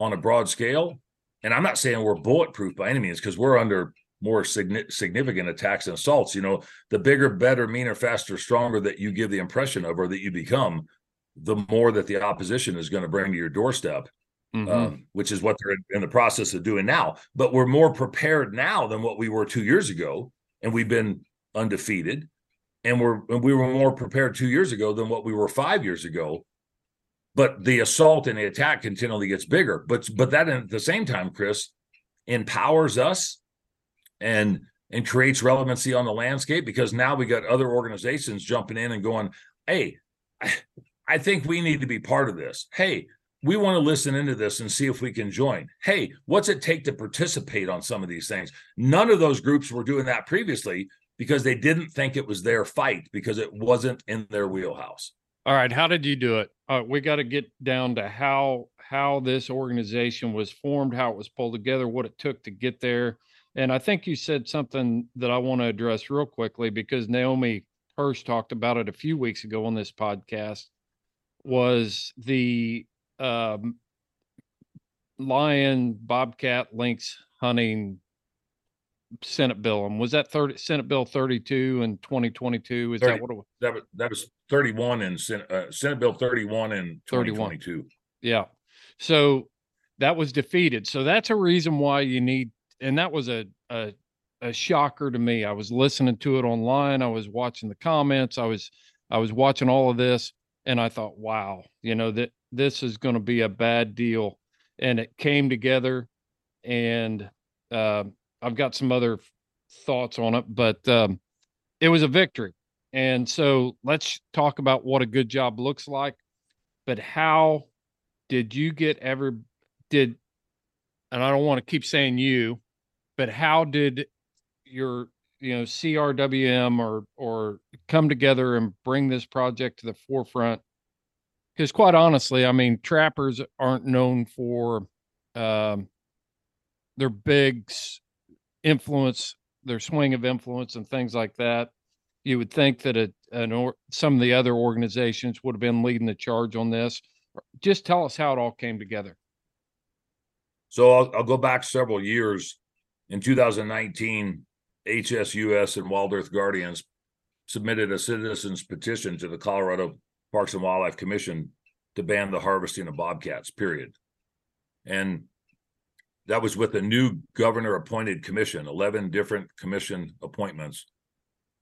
on a broad scale. And I'm not saying we're bulletproof by any means because we're under more signi- significant attacks and assaults. You know, the bigger, better, meaner, faster, stronger that you give the impression of or that you become, the more that the opposition is going to bring to your doorstep. Mhm. Um, which is what they're in the process of doing now. But we're more prepared now than what we were two years ago, and we've been undefeated. And we're we were more prepared two years ago than what we were five years ago. But the assault and the attack continually gets bigger. But but that at the same time, Chris, empowers us and and creates relevancy on the landscape because now we got other organizations jumping in and going, hey, I think we need to be part of this. Hey, we want to listen into this and see if we can join. Hey, what's it take to participate on some of these things? None of those groups were doing that previously because they didn't think it was their fight because it wasn't in their wheelhouse. All right, how did you do it? Uh, we got to get down to how how this organization was formed, how it was pulled together, what it took to get there. And I think you said something that I want to address real quickly because Naomi Hirsch talked about it a few weeks ago on this podcast. Was the um, lion, bobcat, lynx hunting Senate bill? And was that 30, Senate Bill 32 in 2022? Is 30. that what it was? That was that was 31 in Senate, uh, Senate Bill 31 in 31. Yeah. So that was defeated. So that's a reason why you need, and that was a, a, a shocker to me. I was listening to it online. I was watching the comments. I was, I was watching all of this and I thought, wow, you know, that this is going to be a bad deal. And it came together and, uh, I've got some other thoughts on it, but, um, it was a victory. And so let's talk about what a good job looks like, but how did you get ever did and I don't want to keep saying you, but how did your you know CRWM or or come together and bring this project to the forefront? Because quite honestly, I mean, trappers aren't known for um, their big influence, their swing of influence, and things like that. You would think that an or, some of the other organizations would have been leading the charge on this. Just tell us how it all came together. So I'll, I'll go back several years. In 2019, HSUS and Wild Earth Guardians submitted a citizens petition to the Colorado Parks and Wildlife Commission to ban the harvesting of bobcats, period. And that was with a new governor appointed commission, 11 different commission appointments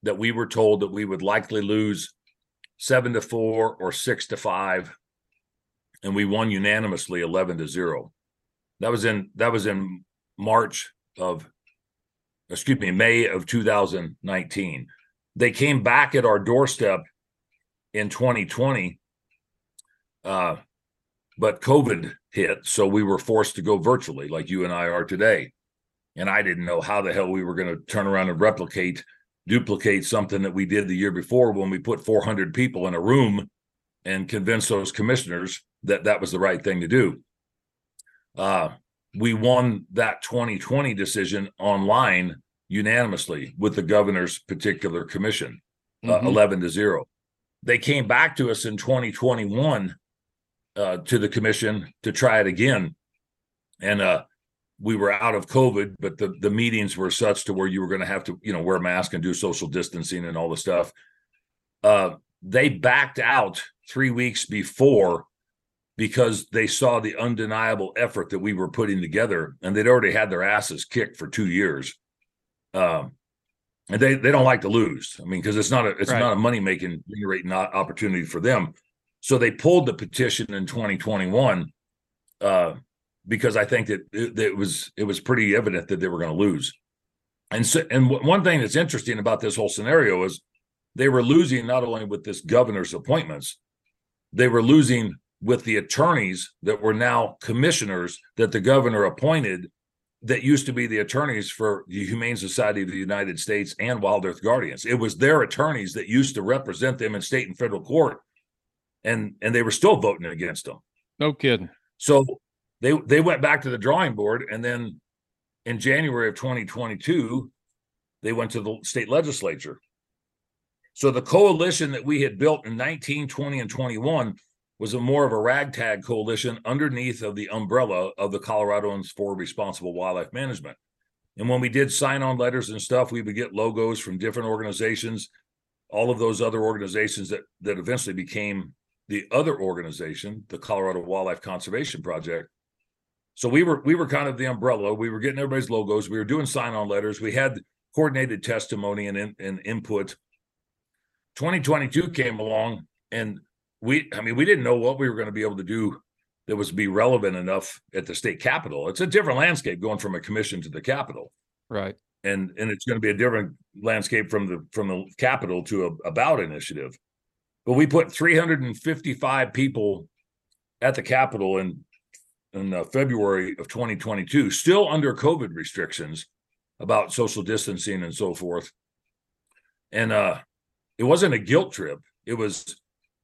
that we were told that we would likely lose seven to four or six to five. And we won unanimously 11 to zero. That was in that was in March of excuse me, May of 2019. They came back at our doorstep in 2020. Uh, but COVID hit, so we were forced to go virtually, like you and I are today. And I didn't know how the hell we were going to turn around and replicate, duplicate something that we did the year before when we put 400 people in a room and convinced those commissioners that that was the right thing to do. Uh, we won that 2020 decision online unanimously with the governor's particular commission, uh, Mhm. 11 to 0. They came back to us in 2021 uh, to the commission to try it again. And uh, we were out of COVID, but the, the meetings were such to where you were going to have to, you know, wear a mask and do social distancing and all the stuff. Uh, they backed out three weeks before because they saw the undeniable effort that we were putting together and they'd already had their asses kicked for two years um and they they don't like to lose i mean because it's not a it's Right. not a money making generating opportunity for them so they pulled the petition in 2021 uh because i think that it, that it was it was pretty evident that they were going to lose and so and w- one thing that's interesting about this whole scenario is they were losing not only with this governor's appointments they were losing with the attorneys that were now commissioners that the governor appointed that used to be the attorneys for the Humane Society of the United States and Wild Earth Guardians. It was their attorneys that used to represent them in state and federal court. And and they were still voting against them. No kidding. So they they went back to the drawing board and then in January of 2022 they went to the state legislature. So the coalition that we had built in 19, 20 and 21 was a more of a ragtag coalition underneath of the umbrella of the Coloradoans for Responsible Wildlife Management. And when we did sign on letters and stuff, we would get logos from different organizations, all of those other organizations that that eventually became the other organization, the Colorado Wildlife Conservation Project. So we were we were kind of the umbrella. We were getting everybody's logos. We were doing sign on letters. We had coordinated testimony and, in, and input. 2022 came along and we I mean we didn't know what we were going to be able to do that was be relevant enough at the state capitol. It's a different landscape going from a commission to the capitol. Right. And and it's going to be a different landscape from the from the capitol to a, a ballot initiative. But we put 355 people at the capitol in in uh, February of 2022, still under COVID restrictions about social distancing and so forth. And uh it wasn't a guilt trip. It was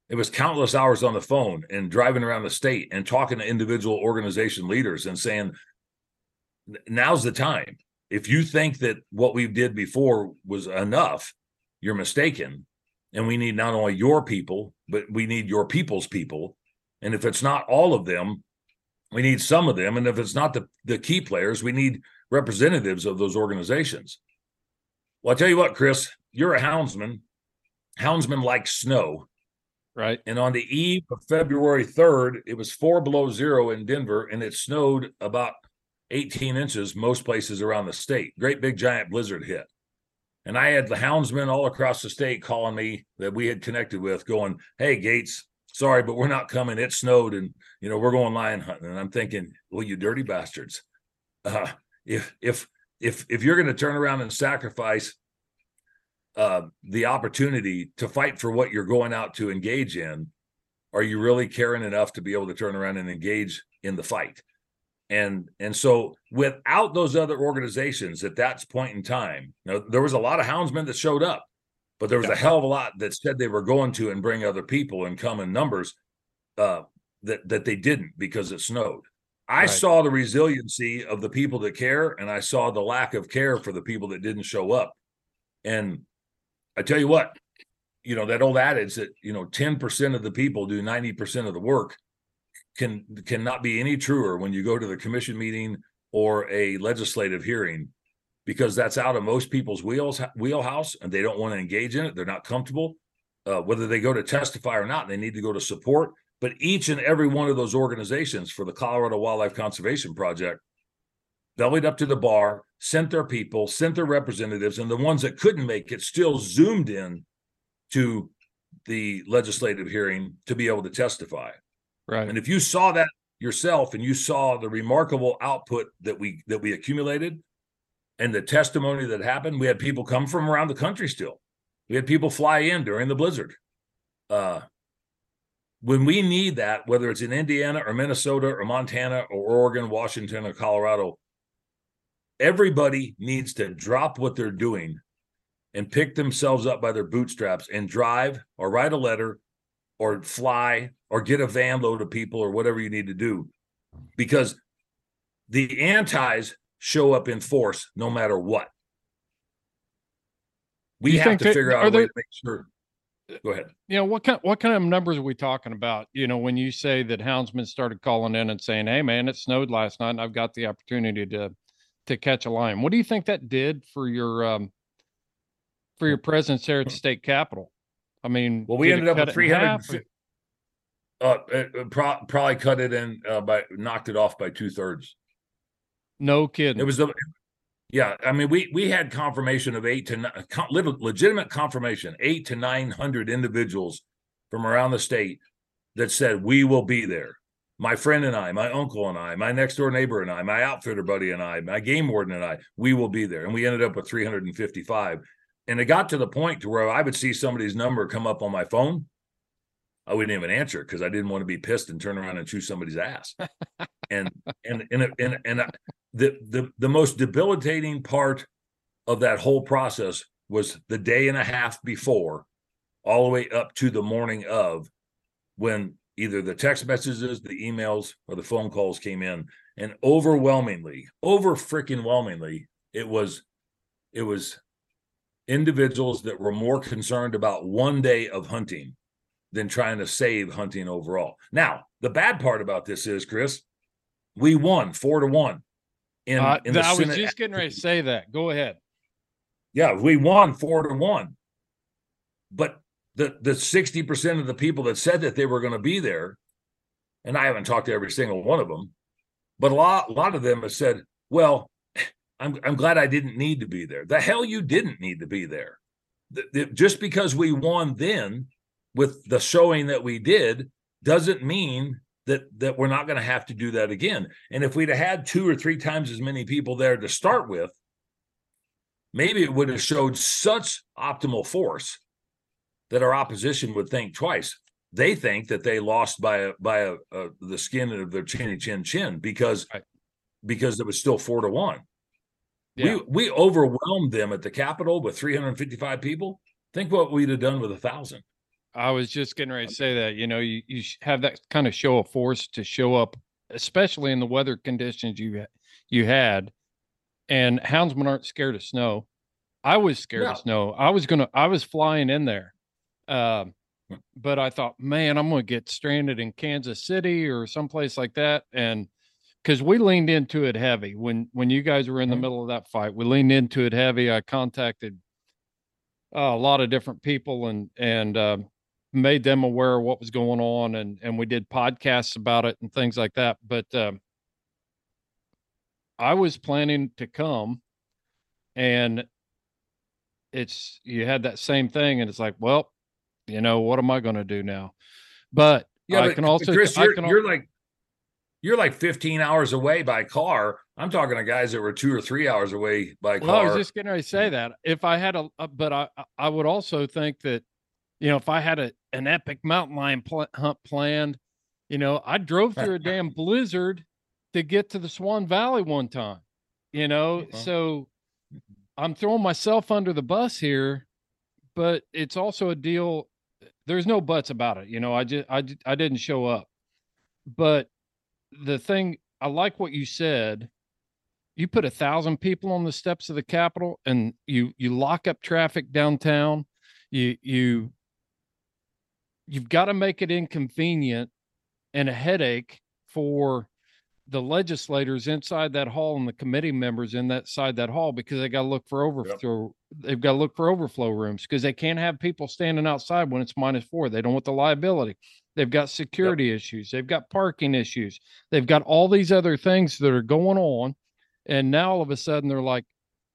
it was countless hours on the phone and driving around the state and talking to individual organization leaders and saying now's the time if you think that what we did before was enough you're mistaken and we need not only your people but we need your people's people and if it's not all of them we need some of them and if it's not the, the key players we need representatives of those organizations well i tell you what chris you're a houndsman houndsmen like snow Right. and on the eve of February 3rd, it was four below zero in Denver and it snowed about 18 inches most places around the state. Great big giant blizzard hit. And I had the houndsmen all across the state calling me that we had connected with, going, Hey, Gates, sorry, but we're not coming. It snowed and, you know, we're going lion hunting. And I'm thinking, Well, you dirty bastards. Uh, if, if, if, if you're going to turn around and sacrifice uh, the opportunity to fight for what you're going out to engage in, are you really caring enough to be able to turn around and engage in the fight? And and so without those other organizations at that point in time, now there was a lot of houndsmen that showed up, but there was a hell of a lot that said they were going to and bring other people and come in numbers uh, that that they didn't because it snowed. I Right. saw the resiliency of the people that care, and I saw the lack of care for the people that didn't show up. And I tell you what, you know, that old adage that, you know, 10% of the people do 90% of the work can cannot be any truer when you go to the commission meeting or a legislative hearing because that's out of most people's wheels wheelhouse and they don't want to engage in it. They're not comfortable. Uh, whether they go to testify or not, they need to go to support. But each and every one of those organizations for the Colorado Wildlife Conservation Project bellied up to the bar, sent their people, sent their representatives, and the ones that couldn't make it still zoomed in to the legislative hearing to be able to testify. Right. And if you saw that yourself and you saw the remarkable output that we that we accumulated and the testimony that happened, we had people come from around the country still. We had people fly in during the blizzard. Uh when we need that, whether it's in Indiana or Minnesota or Montana or Oregon, Washington or Colorado, everybody needs to drop what they're doing and pick themselves up by their bootstraps and drive or write a letter or fly or get a van load of people or whatever you need to do. Because the antis show up in force no matter what. We have to that- figure out a way to make sure go ahead. You know what kind what kind of numbers are we talking about? You know when you say that houndsmen started calling in and saying hey man it snowed last night and i've got the opportunity to to catch a lion. What do you think that did for your um for your presence there at the state capitol i mean well we ended up with it in half? 300 uh, it- it pro- probably cut it in uh, by knocked it off by two-thirds no kidding It was the yeah. I mean, we we had confirmation of eight to nine, legitimate confirmation, eight to nine hundred individuals from around the state that said we will be there. My friend and I, my uncle and I, my next door neighbor and I, my outfitter buddy and I, my game warden and I, we will be there. And we ended up with 355. And it got to the point to where I would see somebody's number come up on my phone. I wouldn't even answer because I didn't want to be pissed and turn around and chew somebody's ass. and and and and and uh, the the the most debilitating part of that whole process was the day and a half before, all the way up to the morning of, when either the text messages, the emails, or the phone calls came in, and overwhelmingly, over freaking whelmingly, it was, it was individuals that were more concerned about one day of hunting than trying to save hunting overall. Now, the bad part about this is, Chris, we won four to one. In, Uh, in the I was Senate- just getting ready to say that. Go ahead. yeah, we won four to one. But the the 60% of the people that said that they were going to be there, and I haven't talked to every single one of them, but a lot, a lot of them have said, Well, I'm I'm glad I didn't need to be there. The hell you didn't need to be there. The- the- just because we won then with the showing that we did doesn't mean that that we're not going to have to do that again. And if we'd have had two or three times as many people there to start with, maybe it would have showed such optimal force that our opposition would think twice. They think that they lost by a, by a, a, the skin of their chinny chin chin because because it was still four to one. Yeah. We we overwhelmed them at the Capitol with 355 people. Think what we'd have done with a thousand. I was just getting ready to say that. You know, you, you have that kind of show of force to show up, especially in the weather conditions you you had. And houndsmen aren't scared of snow. I was scared No. of snow. I was gonna. I was flying in there, um, but I thought, man, I'm gonna get stranded in Kansas City or someplace like that, and because we leaned into it heavy when when you guys were in the Mhm. middle of that fight, we leaned into it heavy. I contacted uh, a lot of different people and and um made them aware of what was going on and and we did podcasts about it and things like that but um, i was planning to come and it's you had that same thing and it's like well you know what am i going to do now but Yeah, i but can also Chris, I you're, can you're like you're like 15 hours away by car. I'm talking to guys that were two or three hours away by Well, I was just getting ready to say that if I had a, but I I- I would also think that, you know, if I had a an epic mountain lion pl- hunt planned, you know, I drove through a damn blizzard to get to the Swan Valley one time, you know, Uh-huh. so I'm throwing myself under the bus here, but it's also a deal. There's no buts about it, you know. I just I I didn't show up, but the thing I like what you said you put a thousand people on the steps of the Capitol and you you lock up traffic downtown, you you you've got to make it inconvenient and a headache for the legislators inside that hall and the committee members in that side that hall because they got to look for overflow. They've got to look for overflow rooms because they can't have people standing outside when it's minus four. They don't want the liability. They've got security issues. They've got parking issues. They've got all these other things that are going on. And now all of a sudden they're like,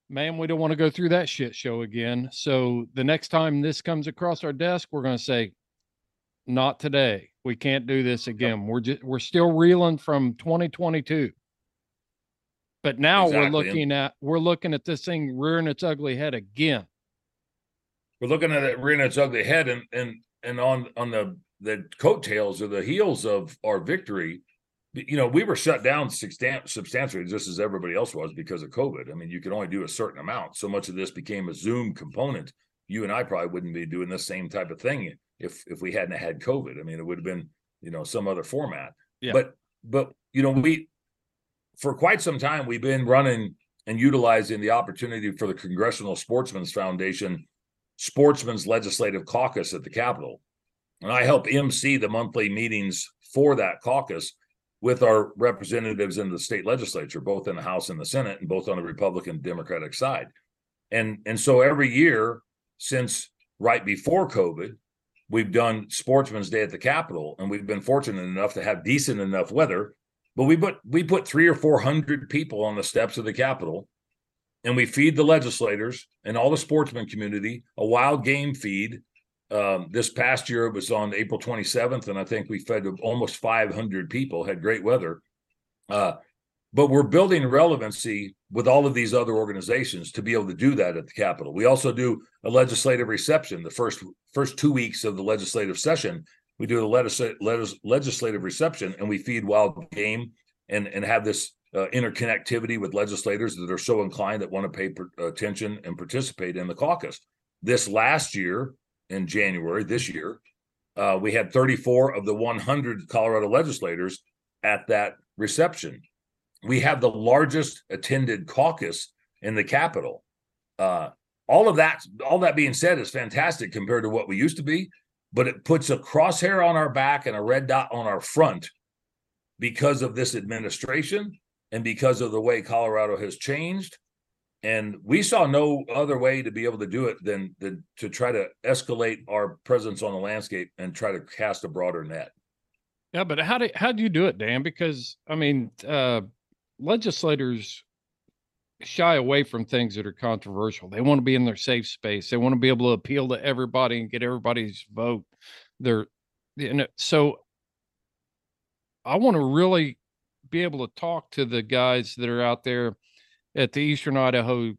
man, we don't want to go through that shit show again. So the next time this comes across our desk, we're going to say, not today. We can't do this again. We're just, we're still reeling from 2022. But now Exactly, we're looking at, we're looking at this thing rearing its ugly head again. we're looking at it rearing its ugly head and and and on on the the coattails or the heels of our victory you know we were shut down substantially just as everybody else was because of covid. I mean you could only do a certain amount. So much of this became a zoom component. You and i probably wouldn't be doing the same type of thing if if we hadn't had covid. I mean it would have been you know some other format. Yeah. but but you know we for quite some time we've been running and utilizing the opportunity for the congressional sportsmen's foundation Sportsman's Legislative Caucus at the Capitol. And I help MC the monthly meetings for that caucus with our representatives in the state legislature, both in the House and the Senate, and both on the Republican Democratic side. And and so every year since right before COVID, we've done Sportsman's Day at the Capitol, and we've been fortunate enough to have decent enough weather. But we put we put three or four hundred people on the steps of the Capitol and we feed the legislators and all the sportsman community a wild game feed. Um, this past year it was on April 27th, and I think we fed almost 500 people. Had great weather, uh, but we're building relevancy with all of these other organizations to be able to do that at the Capitol. We also do a legislative reception the first first two weeks of the legislative session. We do a legisl- legis- legislative reception, and we feed wild game and and have this uh, interconnectivity with legislators that are so inclined that want to pay per- attention and participate in the caucus. This last year, in January this year, uh, we had 34 of the 100 Colorado legislators at that reception. We have the largest attended caucus in the Capitol. Uh, all of that, all that being said, is fantastic compared to what we used to be. but it puts a crosshair on our back and a red dot on our front because of this administration and because of the way Colorado has changed. And we saw no other way to be able to do it than, than to try to escalate our presence on the landscape and try to cast a broader net. Yeah, but how do how do you do it, Dan? Because I mean, uh, legislators shy away from things that are controversial. They want to be in their safe space. They want to be able to appeal to everybody and get everybody's vote. They're, know, so I want to really be able to talk to the guys that are out there at the Eastern Idaho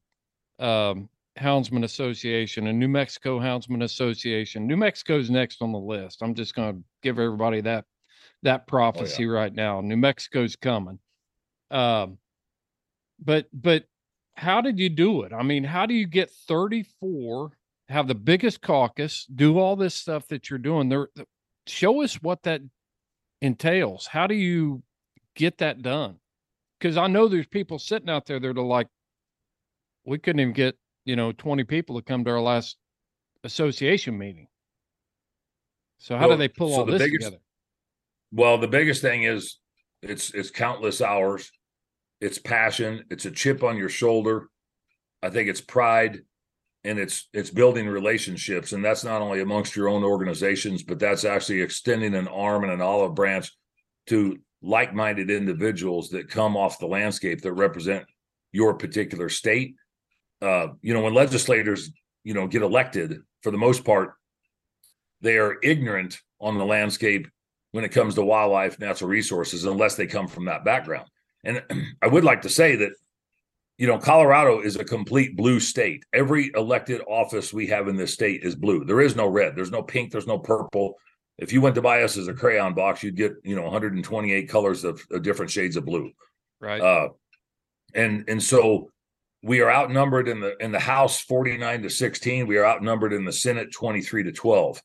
um, Houndsman Association and New Mexico Houndsman Association. New Mexico's next on the list. I'm just going to give everybody that that prophecy right now. New Mexico's coming. Um, but but how did you do it? I mean, how do you get 34, have the biggest caucus, do all this stuff that you're doing? There, show us what that entails. How do you get that done? Because I know there's people sitting out there that are like, we couldn't even get you know 20 people to come to our last association meeting. So how Well, do they pull so all the this biggest- together? Well, the biggest thing is it's it's countless hours. It's passion. It's a chip on your shoulder. I think it's pride and it's it's building relationships and that's not only amongst your own organizations but that's actually extending an arm and an olive branch to like-minded individuals that come off the landscape that represent your particular state. Uh you know when legislators you know get elected for the most part they are ignorant on the landscape when it comes to wildlife natural resources unless they come from that background. And i would like to say that you know colorado is a complete blue state. Every elected office we have in this state is blue. There is no red. There's no pink. There's no purple if you went to buy us as a crayon box you'd get you know 128 colors of, of different shades of blue Right. uh, and and so we are outnumbered in the in the House 49 to 16. We are outnumbered in the Senate 23 to 12.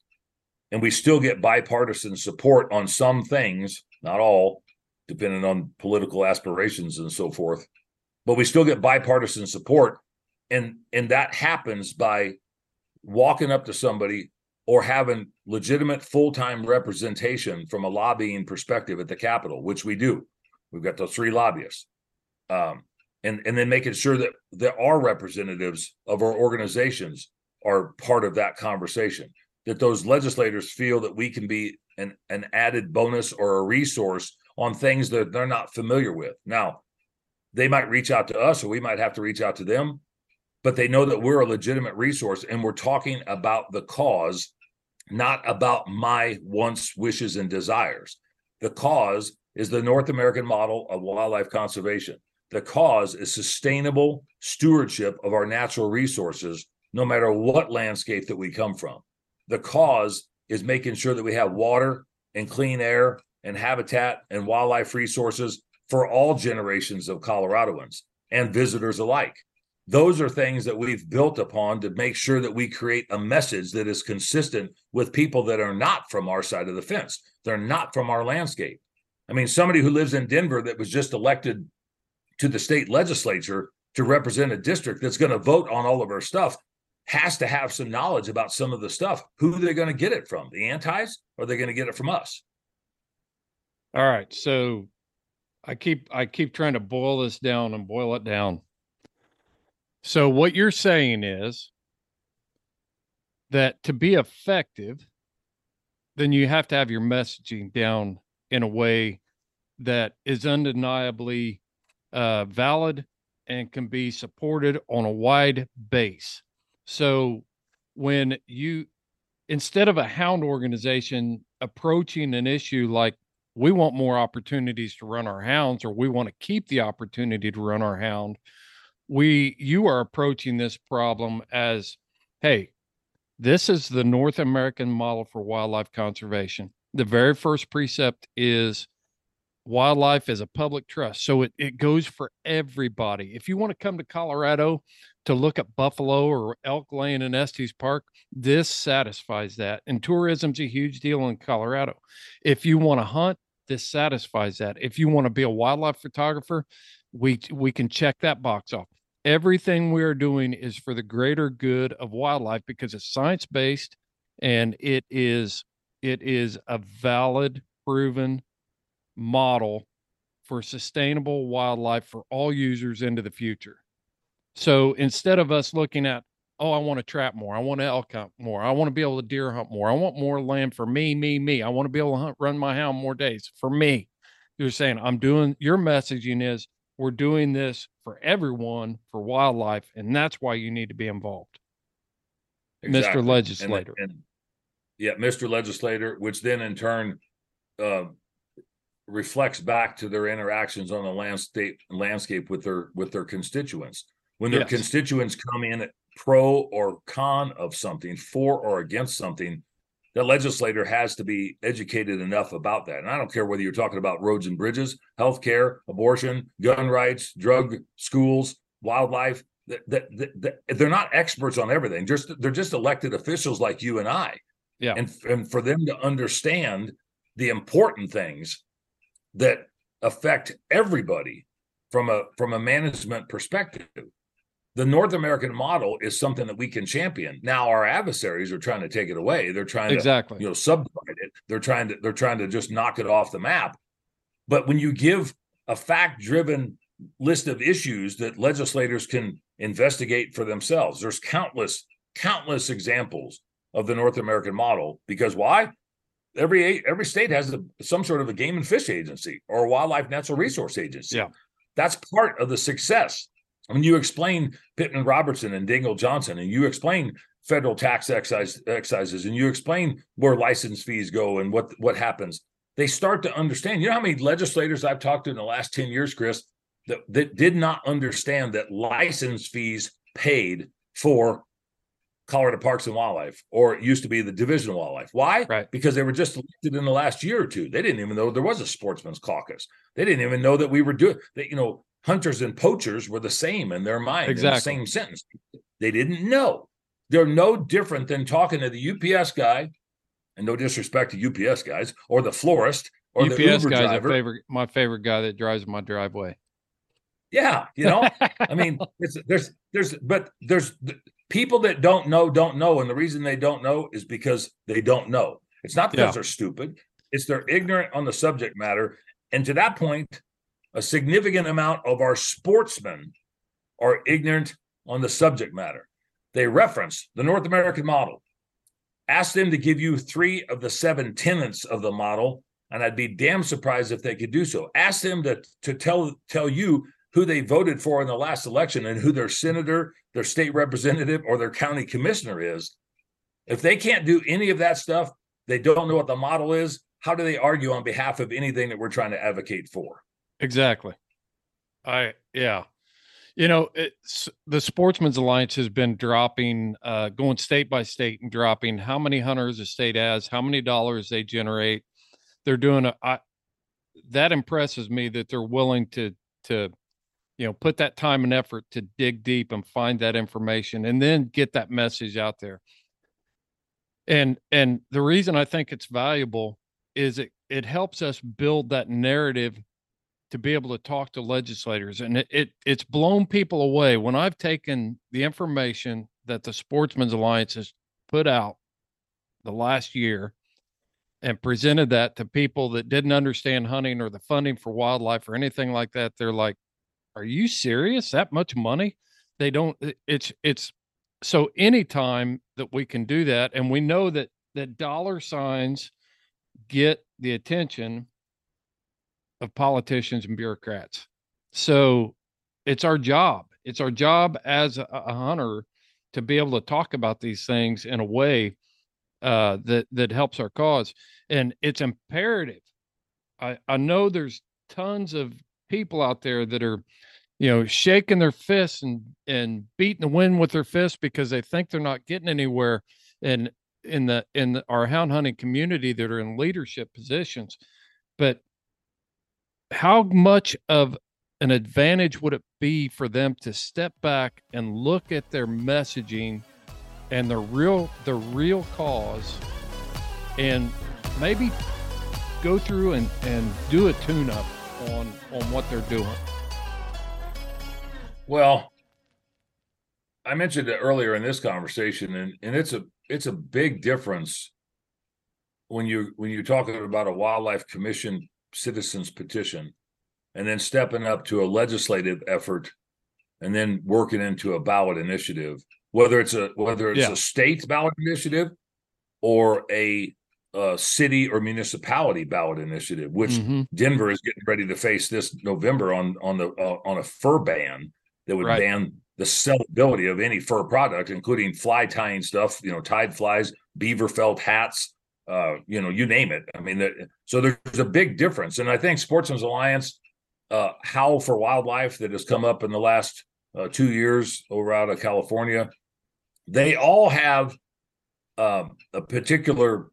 And we still get bipartisan support on some things, not all, depending on political aspirations and so forth. But we still get bipartisan support. And and that happens by walking up to somebody or having legitimate full-time representation from a lobbying perspective at the Capitol, which we do. We've got those three lobbyists um, and and then making sure that there are representatives of our organizations are part of that conversation. That those legislators feel that we can be an an added bonus or a resource on things that they're not familiar with. Now, they might reach out to us, or we might have to reach out to them, but they know that we're a legitimate resource, and we're talking about the cause, not about my wants, wishes, and desires. The cause is the North American model of wildlife conservation. The cause is sustainable stewardship of our natural resources, no matter what landscape that we come from. The cause is making sure that we have water and clean air and habitat and wildlife resources for all generations of Coloradoans and visitors alike. Those are things that we've built upon to make sure that we create a message that is consistent with people that are not from our side of the fence. They're not from our landscape. I mean, somebody who lives in Denver that was just elected to the state legislature to represent a district that's going to vote on all of our stuff has to have some knowledge about some of the stuff. Who they're going to get it from? The antis, or are they going to get it from us? All right. So I keep I keep trying to boil this down and boil it down. So what you're saying is that to be effective, then you have to have your messaging down in a way that is undeniably uh, valid and can be supported on a wide base. So when you instead of a hound organization approaching an issue like we want more opportunities to run our hounds or we want to keep the opportunity to run our hound we you are approaching this problem as hey this is the north american model for wildlife conservation. The very first precept is wildlife is a public trust. So it, it goes for everybody. If you want to come to colorado to look at buffalo or elk lane in estes park this satisfies that. And tourism's a huge deal in colorado. If you want to hunt this satisfies that. If you want to be a wildlife photographer we we can check that box off everything we are doing is for the greater good of wildlife because it's science based and it is it is a valid, proven model for sustainable wildlife for all users into the future. So instead of us looking at, oh, I want to trap more, I want to elk hunt more, I want to be able to deer hunt more, I want more land for me, me, me, I want to be able to hunt, run my hound more days for me. You're saying, I'm doing your messaging is we're doing this for everyone for wildlife, and that's why you need to be involved. Exactly. Mr. Legislator. And, and, yeah, Mr. Legislator, which then in turn uh, reflects back to their interactions on the landscape landscape with their with their constituents. When their Yes. constituents come in pro or con of something, for or against something, the legislator has to be educated enough about that. And I don't care whether you're talking about roads and bridges, healthcare, abortion, gun rights, drug schools, wildlife. They're not experts on everything. Just they're just elected officials like you and I. Yeah. And and for them to understand the important things that affect everybody from a from a management perspective. The North American model is something that we can champion. Now our adversaries are trying to take it away. They're trying to Exactly. you know subdivide it they're trying to they're trying to just knock it off the map but when you give a fact driven list of issues that legislators can investigate for themselves there's countless countless examples of the north american model because why every every state has a, some sort of a game and fish agency or a wildlife natural resource agency Yeah. that's part of the success when you explain pittman robertson and Dingell Johnson and you explain federal tax excise excises and you explain where license fees go and what what happens. They start to understand. You know how many legislators i've talked to in the last 10 years chris that, that did not understand that license fees paid for colorado parks and wildlife or it used to be the division of wildlife. Why? Right. because they were just elected in the last year or two. They didn't even know there was a sportsman's caucus. They didn't even know that we were doing that you know hunters and poachers were the same in their mind in the Exactly. same sentence they didn't know they're no different than talking to the UPS guy, and no disrespect to UPS guys or the florist or the UPS Uber guy's driver. favorite, my favorite guy that drives my driveway. Yeah, you know, I mean, it's, there's there's but there's th- people that don't know don't know, and the reason they don't know is because they don't know. It's not because Yeah. they're stupid; it's they're ignorant on the subject matter. And to that point, a significant amount of our sportsmen are ignorant on the subject matter. They reference the North American model. Ask them to give you three of the seven tenets of the model, and I'd be damn surprised if they could do so. Ask them to to tell tell you who they voted for in the last election and who their senator, their state representative, or their county commissioner is. If they can't do any of that stuff, they don't know what the model is. How do they argue on behalf of anything that we're trying to advocate for? Exactly. I yeah. You know, it's the Sportsmen's Alliance has been dropping, uh, going state by state and dropping how many hunters a state has, how many dollars they generate. They're doing a I, that impresses me that they're willing to to you know put that time and effort to dig deep and find that information and then get that message out there. And and the reason I think it's valuable is it it helps us build that narrative to be able to talk to legislators and it, it it's blown people away. When i've taken the information that the sportsmen's alliance has put out the last year and presented that to people that didn't understand hunting or the funding for wildlife or anything like that they're like are you serious? That much money? They don't it's it's so anytime that we can do that and we know that that dollar signs get the attention of politicians and bureaucrats. So it's our job. It's our job as a, a hunter to be able to talk about these things in a way uh, that that helps our cause. And it's imperative. I I know there's tons of people out there that are, you know, shaking their fists and and beating the wind with their fists because they think they're not getting anywhere. And in the in the, our hound hunting community that are in leadership positions, but how much of an advantage would it be for them to step back and look at their messaging and the real the real cause and maybe go through and and do a tune up on on what they're doing? Well, I mentioned it earlier in this conversation, and, and it's a it's a big difference when you when you're talking about a wildlife commission citizens petition and then stepping up to a legislative effort and then working into a ballot initiative whether it's a whether it's Yeah. a state ballot initiative or a, uh city or municipality ballot initiative which Mhm. denver is getting ready to face this november on on the uh, on a fur ban that would Right. ban the sellability of any fur product including fly tying stuff you know tide flies beaver felt hats uh you know you name it. I mean that, so there's a big difference. And i think sportsmen's alliance uh howl for wildlife that has come up in the last uh, two years over out of california they all have um, a particular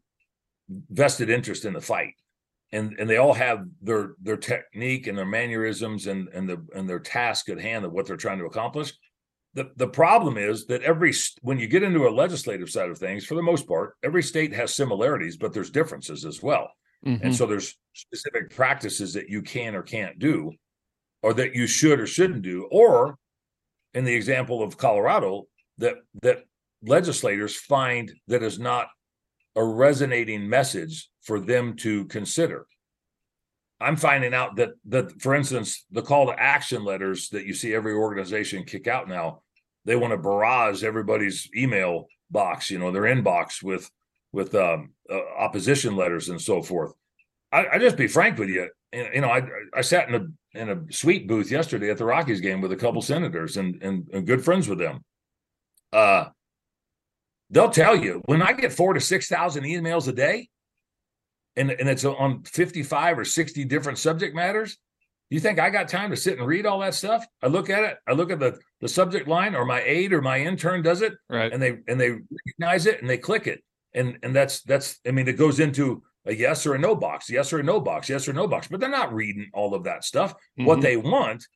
vested interest in the fight. And and they all have their their technique and their mannerisms and and the and their task at hand of what they're trying to accomplish the the problem is that every when you get into a legislative side of things for the most part every state has similarities but there's differences as well Mhm. and so there's specific practices that you can or can't do or that you should or shouldn't do or in the example of colorado that that legislators find that is not a resonating message for them to consider i'm finding out that that for instance the call to action letters that you see every organization kick out now they want to barrage everybody's email box you know their inbox with with um, uh, opposition letters and so forth. I, I just be frank with you. You know, I I sat in a in a suite booth yesterday at the Rockies game with a couple senators and and, and good friends with them. Uh, they'll tell you when I get four to six thousand emails a day, and and it's on fifty five or sixty different subject matters. You think I got time to sit and read all that stuff? I look at it. I look at the the subject line, or my aide or my intern does it, Right. and they and they recognize it and they click it and and that's that's i mean it goes into a yes or a no box yes or a no box yes or no box but they're not reading all of that stuff what Mhm. they want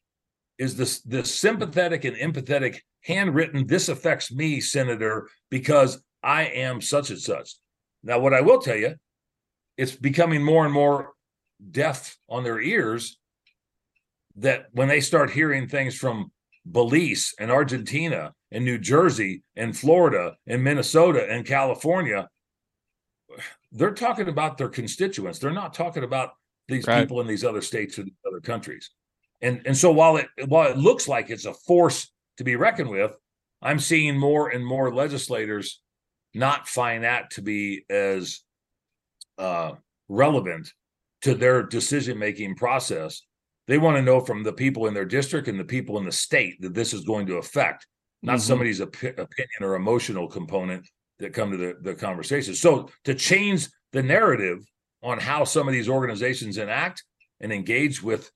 is this this sympathetic and empathetic handwritten this affects me senator because i am such and such now what i will tell you it's becoming more and more deaf on their ears that when they start hearing things from Belize and Argentina and New Jersey and Florida and Minnesota and California, they're talking about their constituents. They're not talking about these Right. people in these other states or other countries. And and so while it while it looks like it's a force to be reckoned with, I'm seeing more and more legislators not find that to be as uh, relevant to their decision making process. They want to know from the people in their district and the people in the state that this is going to affect, not Mhm. somebody's opi- opinion or emotional component that come to the, the conversation. So to change the narrative on how some of these organizations enact and engage with,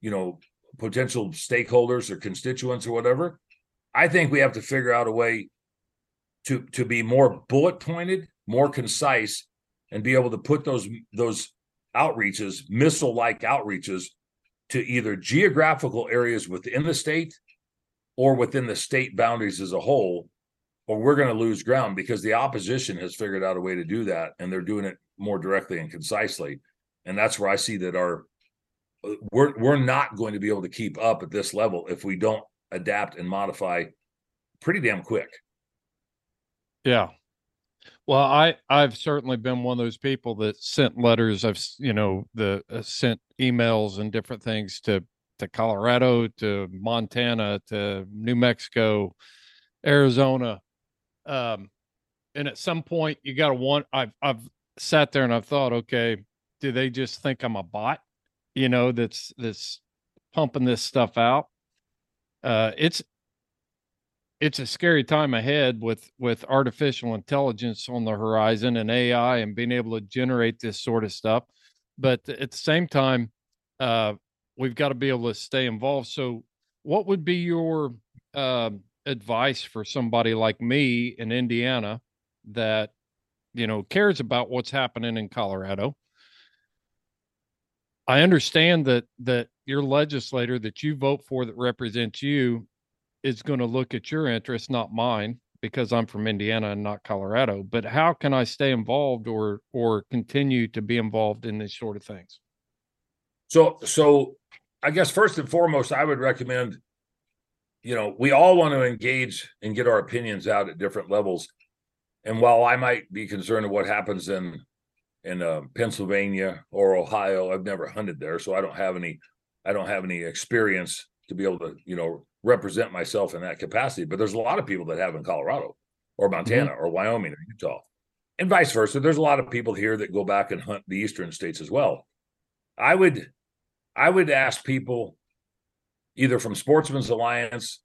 you know, potential stakeholders or constituents or whatever, I think we have to figure out a way to to be more bullet pointed, more concise, and be able to put those those outreaches, missile like outreaches, to either geographical areas within the state or within the state boundaries as a whole, or we're going to lose ground because the opposition has figured out a way to do that, and they're doing it more directly and concisely, and that's where I see that our we're we're not going to be able to keep up at this level if we don't adapt and modify pretty damn quick. Yeah. Well, I I've certainly been one of those people that sent letters. I've you know the uh, sent emails and different things to to Colorado, to Montana, to New Mexico, Arizona, um, and at some point you got to want. I've I've sat there and I've thought, okay, do they just think I'm a bot? You know, that's that's pumping this stuff out. Uh, it's it's a scary time ahead with with artificial intelligence on the horizon and AI and being able to generate this sort of stuff. But at the same time, uh, we've got to be able to stay involved. So, what would be your um advice for somebody like me in Indiana that you know cares about what's happening in Colorado? I understand that that your legislator that you vote for that represents you is going to look at your interests, not mine, because I'm from Indiana and not Colorado. But how can I stay involved or or continue to be involved in these sort of things? So, so I guess first and foremost, I would recommend, you know, we all want to engage and get our opinions out at different levels. and while I might be concerned of what happens in in uh, Pennsylvania or Ohio, I've never hunted there, so I don't have any I don't have any experience to be able to you know represent myself in that capacity. But there's a lot of people that have in Colorado or mm-hmm. Montana or Wyoming or Utah, and vice versa. There's a lot of people here that go back and hunt the eastern states as well. I would I would ask people either from Sportsmen's Alliance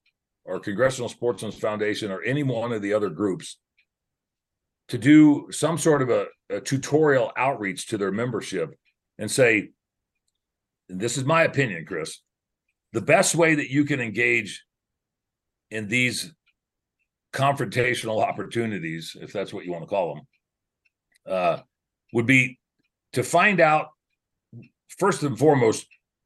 or Congressional Sportsmen's Foundation or any one of the other groups to do some sort of a, a tutorial outreach to their membership and say, this is my opinion, Chris. The best way that you can engage in these confrontational opportunities, if that's what you want to call them, uh, would be to find out first and foremost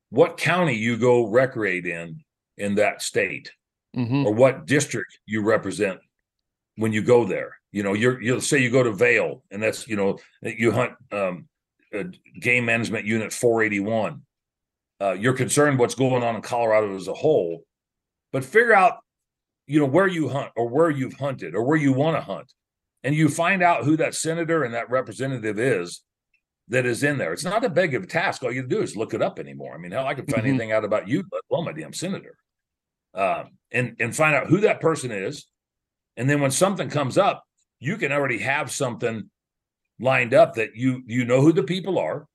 what county you go recreate in in that state Mhm. or what district you represent when you go there. You know, you're you'll say you go to Vail, and that's you know you hunt um, game management unit 481. Uh, you're concerned what's going on in Colorado as a whole, but figure out you know where you hunt or where you've hunted or where you want to hunt, and you find out who that senator and that representative is that is in there. It's not a big of a task. All you do is look it up anymore. I mean, hell, I can find Mhm. anything out about you, but alone my damn senator, um, and and find out who that person is, and then when something comes up, you can already have something lined up that you you know who the people are,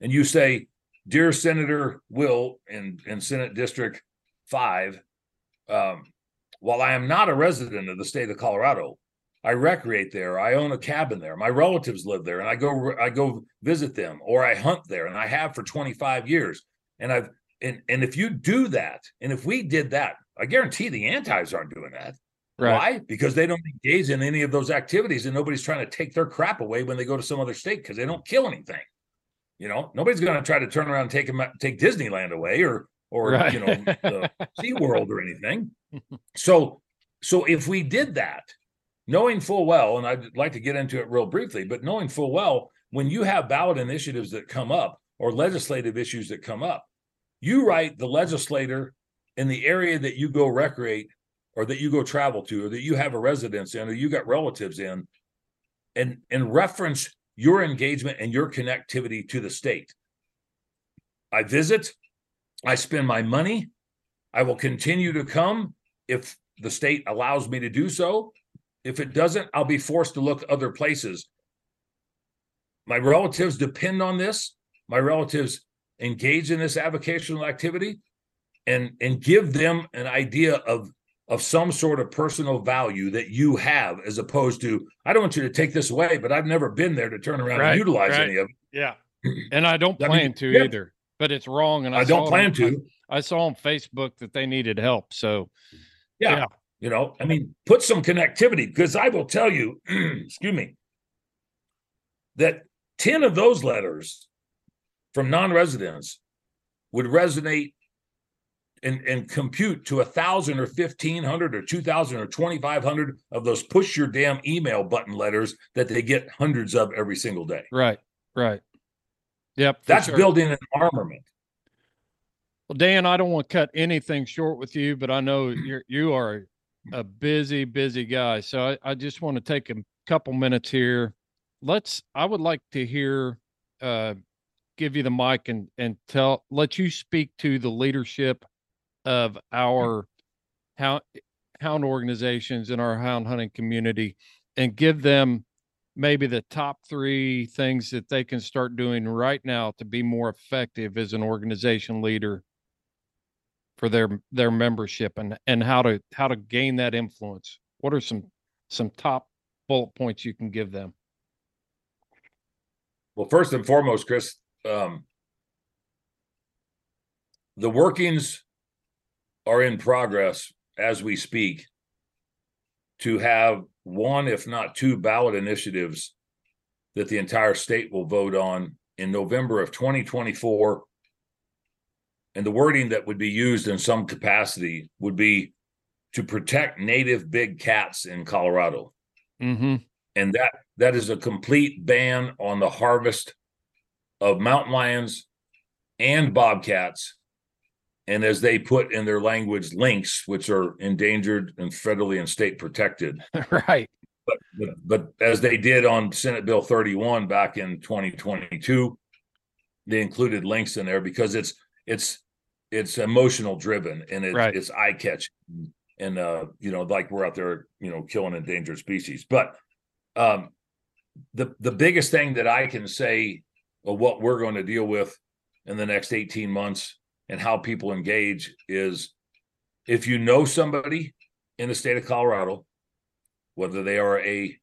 and you say, "Dear Senator Will in in Senate District Five, um, while I am not a resident of the state of Colorado, I recreate there. I own a cabin there. My relatives live there, and I go I go visit them, or I hunt there, and I have for 25 years. And I've and and if you do that, and if we did that, I guarantee the antis aren't doing that. Right. Why? Because they don't engage in any of those activities, and nobody's trying to take their crap away when they go to some other state because they don't kill anything. You know, nobody's going to try to turn around and take them take Disneyland away or or Right. you know the Sea World or anything. So so if we did that, knowing full well, and I'd like to get into it real briefly, but knowing full well, when you have ballot initiatives that come up or legislative issues that come up, you write the legislator in the area that you go recreate or that you go travel to or that you have a residence in or you got relatives in and and reference your engagement and your connectivity to the state. I visit, I spend my money, I will continue to come if the state allows me to do so. If it doesn't, I'll be forced to look other places. My relatives depend on this. My relatives engage in this avocational activity and and give them an idea of of some sort of personal value that you have as opposed to I don't want you to take this away, but I've never been there to turn around Right, and utilize right. any of it. Yeah. And I don't I mean, plan to yeah. either, but it's wrong. And I, I don't plan on- to. I, I saw on Facebook that they needed help. So Yeah. Yeah. You know, I mean, put some connectivity because I will tell you, excuse me, that 10 of those letters from non-residents would resonate and, and compute to a thousand or fifteen hundred or two thousand or twenty-five hundred of those push your damn email button letters that they get hundreds of every single day. right, right. Yep. That's sure. building an armament. Well, Dan, I don't want to cut anything short with you, but I know you're you are a busy, busy guy. So I, I just want to take a couple minutes here. Let's I would like to hear uh give you the mic and and tell let you speak to the leadership of our hound hound organizations in our hound hunting community and give them maybe the top three things that they can start doing right now to be more effective as an organization leader for their their membership and and how to how to gain that influence. What are some some top bullet points you can give them? Well, first and foremost, Chris, um, the workings are in progress as we speak to have one, if not two, ballot initiatives that the entire state will vote on in November of 2024. And the wording that would be used in some capacity would be to protect native big cats in Colorado mm-hmm and that that is a complete ban on the harvest of mountain lions and bobcats and as they put in their language lynx which are endangered and federally and state protected. Right. But, but but as they did on Senate Bill 31 back in 2022, they included lynx in there because it's it's it's emotional driven and it's Right. it's eye catching and uh you know like we're out there you know killing endangered species. But um the the biggest thing that I can say of what we're going to deal with in the next 18 months and how people engage is if you know somebody in the state of Colorado whether they are a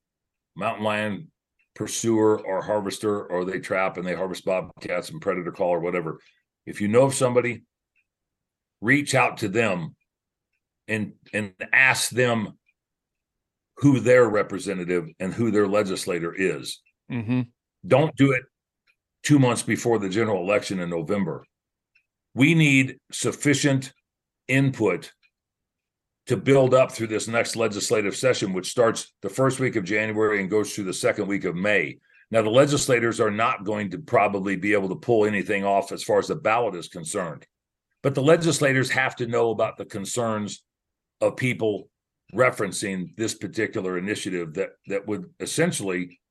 mountain lion pursuer or harvester or they trap and they harvest bobcats and predator call or whatever if you know of somebody reach out to them and and ask them who their representative and who their legislator is Mm-hmm. don't do it two months before the general election in november we need sufficient input to build up through this next legislative session, which starts the first week of January and goes through the second week of May. Now, the legislators are not going to probably be able to pull anything off as far as the ballot is concerned, but the legislators have to know about the concerns of people referencing this particular initiative that that would essentially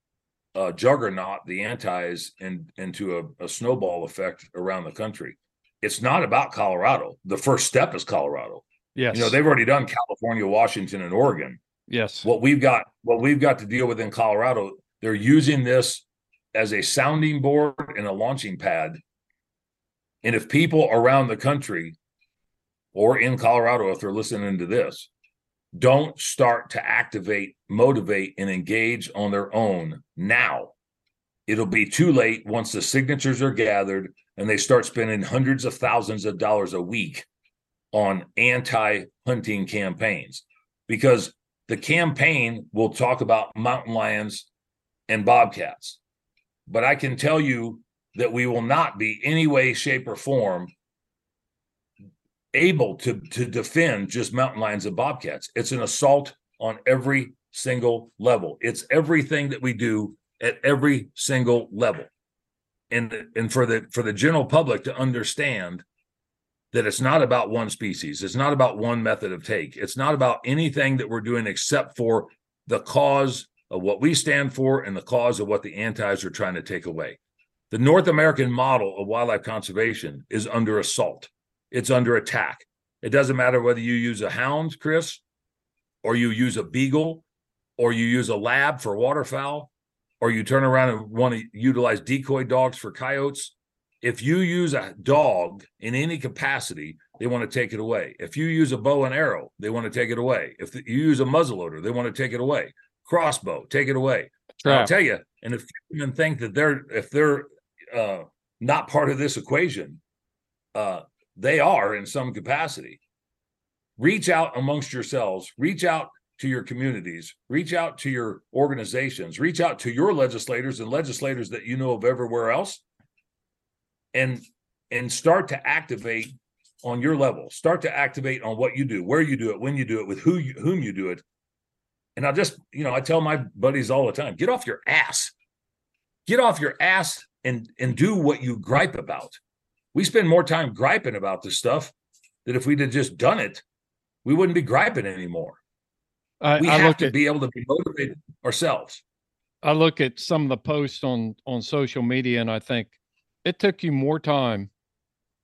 uh, juggernaut the antis and into a, a snowball effect around the country. It's not about Colorado. The first step is Colorado. Yes. You know, they've already done California, Washington, and Oregon. yes. What we've got, what we've got to deal with in Colorado, they're using this as a sounding board and a launching pad. And if people around the country or in Colorado, if they're listening to this, don't start to activate, motivate, and engage on their own now. It'll be too late once the signatures are gathered and they start spending hundreds of thousands of dollars a week on anti hunting campaigns because the campaign will talk about mountain lions and bobcats. But I can tell you that we will not be any way, shape, or form able to, to defend just mountain lions and bobcats. It's an assault on every single level. It's everything that we do at every single level. And, and for the for the general public to understand that it's not about one species. It's not about one method of take. It's not about anything that we're doing except for the cause of what we stand for and the cause of what the antis are trying to take away. The North American model of wildlife conservation is under assault. It's under attack. It doesn't matter whether you use a hound, Chris, or you use a beagle, or you use a lab for waterfowl, or you turn around and want to utilize decoy dogs for coyotes if you use a dog in any capacity, they want to take it away. If you use a bow and arrow, they want to take it away. If you use a muzzleloader, they want to take it away. Crossbow, take it away. I'll tell you, and if you even think that they're if they're uh, not part of this equation, uh, they are in some capacity. Reach out amongst yourselves. Reach out to your communities. Reach out to your organizations. Reach out to your legislators and legislators that you know of everywhere else. And and start to activate on your level. Start to activate on what you do where you do it when you do it with who you, whom you do it. And i just you know i tell my buddies all the time get off your ass. Get off your ass and and do what you gripe about. We spend more time griping about this stuff that if we'd have just done it. We wouldn't be griping anymore I, we I have look to at be able to be motivated ourselves I look at some of the posts on on social media and I think it took you more time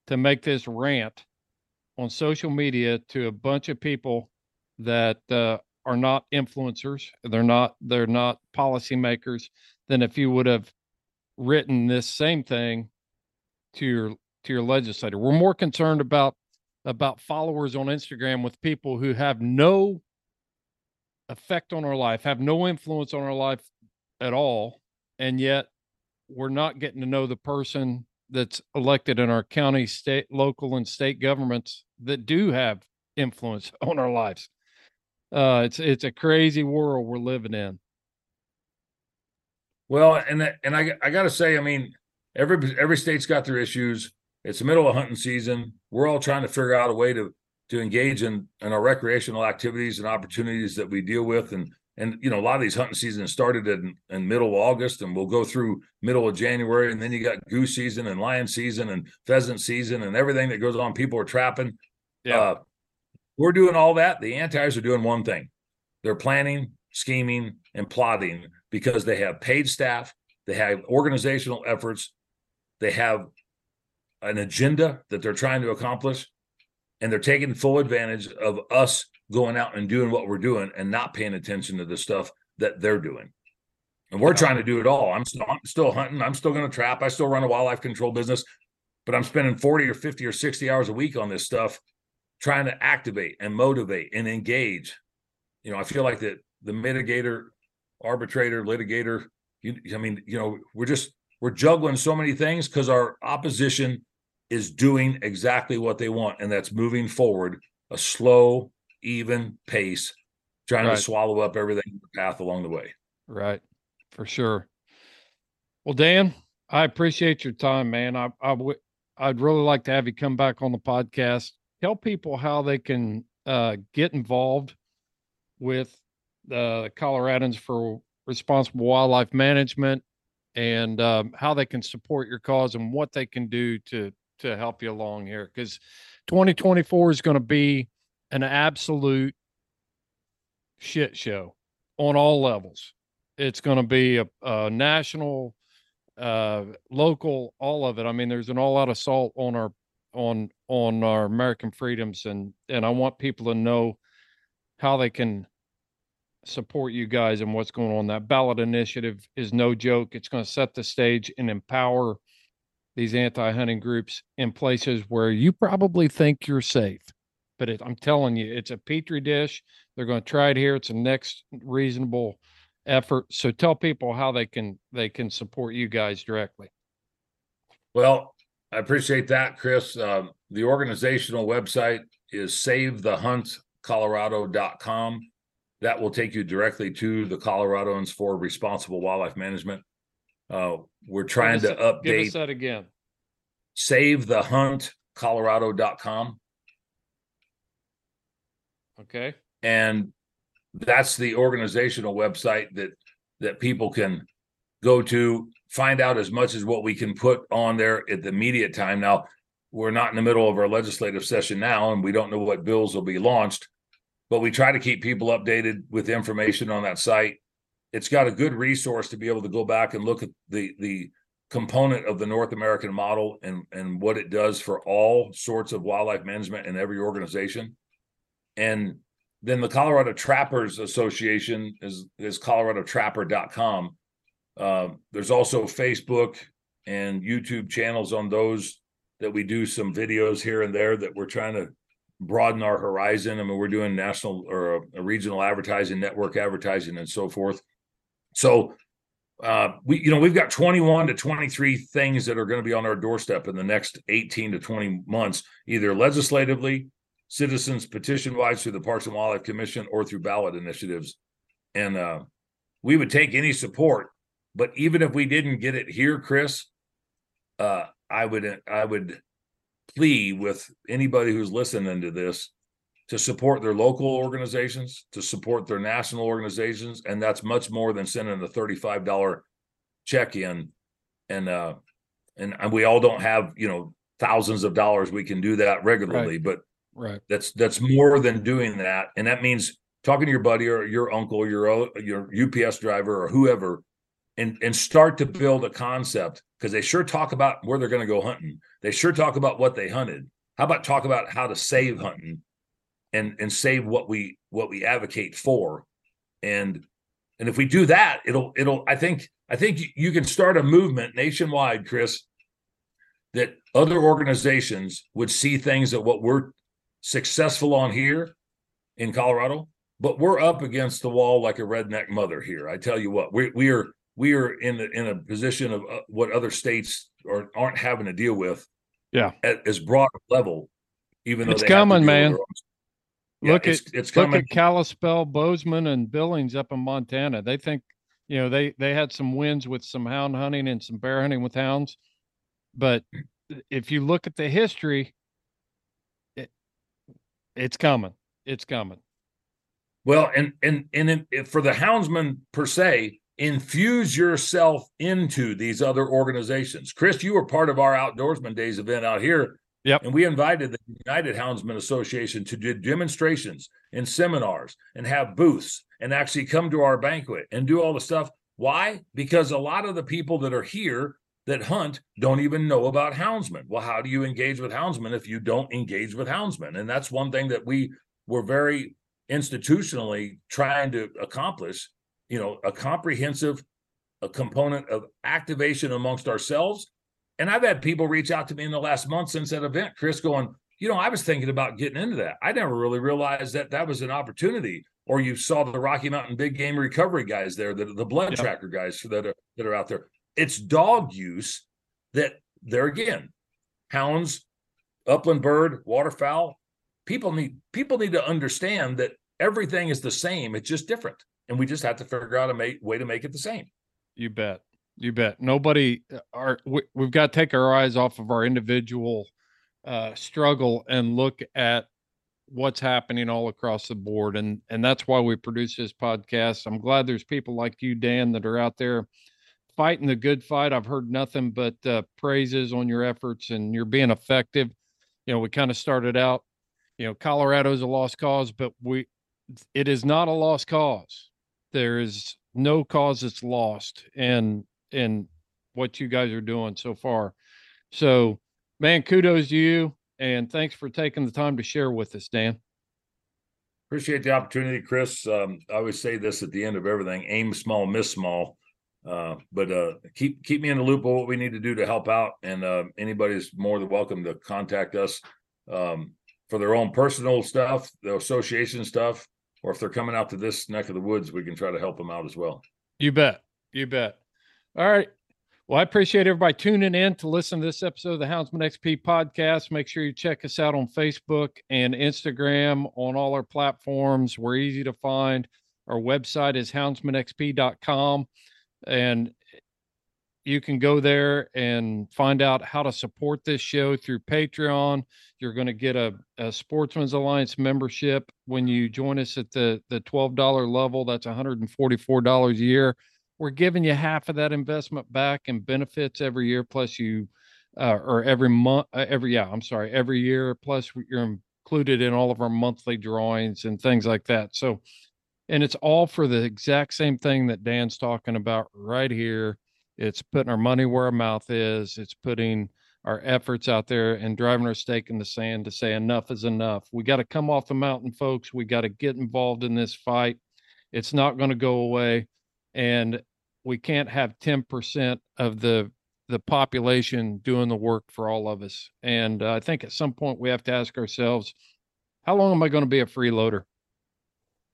to make this rant on social media to a bunch of people that uh, are not influencers. They're not they're not policymakers than if you would have written this same thing to your to your legislator. We're more concerned about about followers on Instagram with people who have no effect on our life, have no influence on our life at all, and yet we're not getting to know the person that's elected in our county, state, local, and state governments that do have influence on our lives. Uh, it's it's a crazy world we're living in. Well, and and I I got to say, I mean, every every state's got their issues. It's the middle of hunting season. We're all trying to figure out a way to to engage in in our recreational activities and opportunities that we deal with, and and you know a lot of these hunting seasons started in in middle of August, and we'll go through middle of January, and then you got goose season and lion season and pheasant season and everything that goes on. People are trapping. Yeah. Uh, we're doing all that. The antis are doing one thing. They're planning scheming, and plotting because they have paid staff, they have organizational efforts, they have an agenda that they're trying to accomplish, and they're taking full advantage of us going out and doing what we're doing and not paying attention to the stuff that they're doing. And we're trying to do it all. I'm still, I'm still hunting. I'm still going to trap. I still run a wildlife control business, but I'm spending 40 or 50 or 60 hours a week on this stuff, trying to activate and motivate and engage. You know, I feel like that the mitigator, arbitrator, litigator, you, I mean, you know, we're just, we're juggling so many things because our opposition is doing exactly what they want, and that's moving forward a slow, even pace, trying Right. to swallow up everything in the path along the way. Right. For sure. Well, Dan, I appreciate your time, man. I, I would, I'd really like to have you come back on the podcast. Tell people how they can uh, get involved with the Coloradans for responsible wildlife management and um, how they can support your cause and what they can do to to help you along here because 2024 is going to be an absolute shit show on all levels. It's going to be a, a national uh local all of it. I mean there's an all out assault on our on on our american freedoms and and i want people to know how they can support you guys and what's going on. That ballot initiative is no joke. It's going to set the stage and empower these anti-hunting groups in places where you probably think you're safe but it, i'm telling you it's a petri dish they're going to try it here it's a next reasonable effort. So tell people how they can they can support you guys directly. Well, I appreciate that, Chris. Um, the organizational website is savethehuntcolorado.com. That will take you directly to the Coloradans for Responsible Wildlife Management. Uh, we're trying us- to update. Give us that again. savethehuntcolorado.com. Okay. and that's the organizational website that that people can go to find out as much as what we can put on there at the immediate time now we're not in the middle of our legislative session now and we don't know what bills will be launched but we try to keep people updated with information on that site it's got a good resource to be able to go back and look at the the component of the north american model and and what it does for all sorts of wildlife management in every organization and then the Colorado Trappers Association is is coloradotrapper.com. Um, there's also Facebook and YouTube channels on those that we do some videos here and there that we're trying to broaden our horizon. I mean, we're doing national or a, a regional advertising, network advertising, and so forth. So uh, we, you know, we've got 21 to 23 things that are going to be on our doorstep in the next 18 to 20 months, either legislatively, citizens petition wise through the Parks and Wildlife Commission or through ballot initiatives. And uh, we would take any support, but even if we didn't get it here, Chris, uh, I would I would plea with anybody who's listening to this to support their local organizations, to support their national organizations, and that's much more than sending a thirty-five dollar check in. And uh, and we all don't have you know thousands of dollars. We can do that regularly, but Right. that's that's more than doing that, and that means talking to your buddy or your uncle, your your UPS driver or whoever, and and start to build a concept because they sure talk about where they're going to go hunting. They sure talk about what they hunted. How about talk about how to save hunting, and and save what we what we advocate for, and and if we do that, it'll it'll I think I think you- can start a movement nationwide, Chris, that other organizations would see things that what we're successful on here in Colorado, but we're up against the wall like a redneck mother here. I tell you what, we we are we are in the, in a position of uh, what other states are aren't having to deal with. Yeah. at as broad level, even though It's they have to coming, man. Yeah, look it's, at it's look coming. at Kalispell, Bozeman, and Billings up in Montana. They think you know they they had some wins with some hound hunting and some bear hunting with hounds, but if you look at the history, it, it's coming. It's coming. Well, and and and for the houndsman per se, infuse yourself into these other organizations. Chris, you were part of our outdoorsman days event out here. Yep. And we invited the United Houndsmen Association to do demonstrations and seminars and have booths and actually come to our banquet and do all the stuff. Why? Because a lot of the people that are here that hunt don't even know about houndsmen. Well, how do you engage with houndsmen if you don't engage with houndsmen? And that's one thing that we were very institutionally trying to accomplish, you know, a comprehensive a component of activation amongst ourselves. And I've had people reach out to me in the last month since that event, Chris, going, you know, I was thinking about getting into that. I never really realized that that was an opportunity. Or you saw the Rocky Mountain Big Game Recovery guys there, the, the blood tracker guys that are that are out there. It's dog use that there again, hounds, upland bird, waterfowl. People need people need to understand that everything is the same. It's just different, and we just have to figure out a make, way to make it the same. You bet. You bet. Nobody are we, we've got to take our eyes off of our individual uh, struggle and look at what's happening all across the board and and that's why we produce this podcast. I'm glad there's people like you dan that are out there fighting the good fight. I've heard nothing but uh, praises on your efforts and you're being effective. You know we kind of started out you know colorado's a lost cause but we it is not a lost cause. There is no cause that's lost in in what you guys are doing so far so man kudos to you and thanks for taking the time to share with us, Dan. Appreciate the opportunity, Chris. Um, I always say this at the end of everything: aim small, miss small. Uh, but uh, keep keep me in the loop of what we need to do to help out. And uh, anybody's more than welcome to contact us um, for their own personal stuff, the association stuff, or if they're coming out to this neck of the woods, we can try to help them out as well. You bet. You bet. All right. Well, I appreciate everybody tuning in to listen to this episode of the Houndsman XP podcast. Make sure you check us out on Facebook and Instagram on all our platforms. We're easy to find. Our website is houndsmanxp.com. And you can go there and find out how to support this show through Patreon. You're going to get a, a Sportsmen's Alliance membership when you join us at the, the $12 level. That's $144 a year we're giving you half of that investment back in benefits every year plus you uh, or every month uh, every yeah i'm sorry every year plus you're included in all of our monthly drawings and things like that. So and it's all for the exact same thing that dan's talking about right here. It's putting our money where our mouth is. It's putting our efforts out there and driving our stake in the sand to say enough is enough. We got to come off the mountain folks. We got to get involved in this fight. It's not going to go away and we can't have 10% of the the population doing the work for all of us. And uh, i think at some point we have to ask ourselves how long am i going to be a freeloader?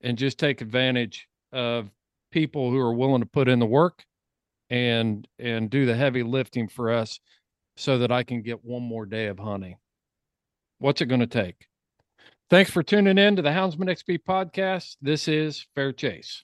And just take advantage of people who are willing to put in the work and and do the heavy lifting for us so that i can get one more day of hunting. What's it going to take? Thanks for tuning in to the houndsman xp podcast. This is fair chase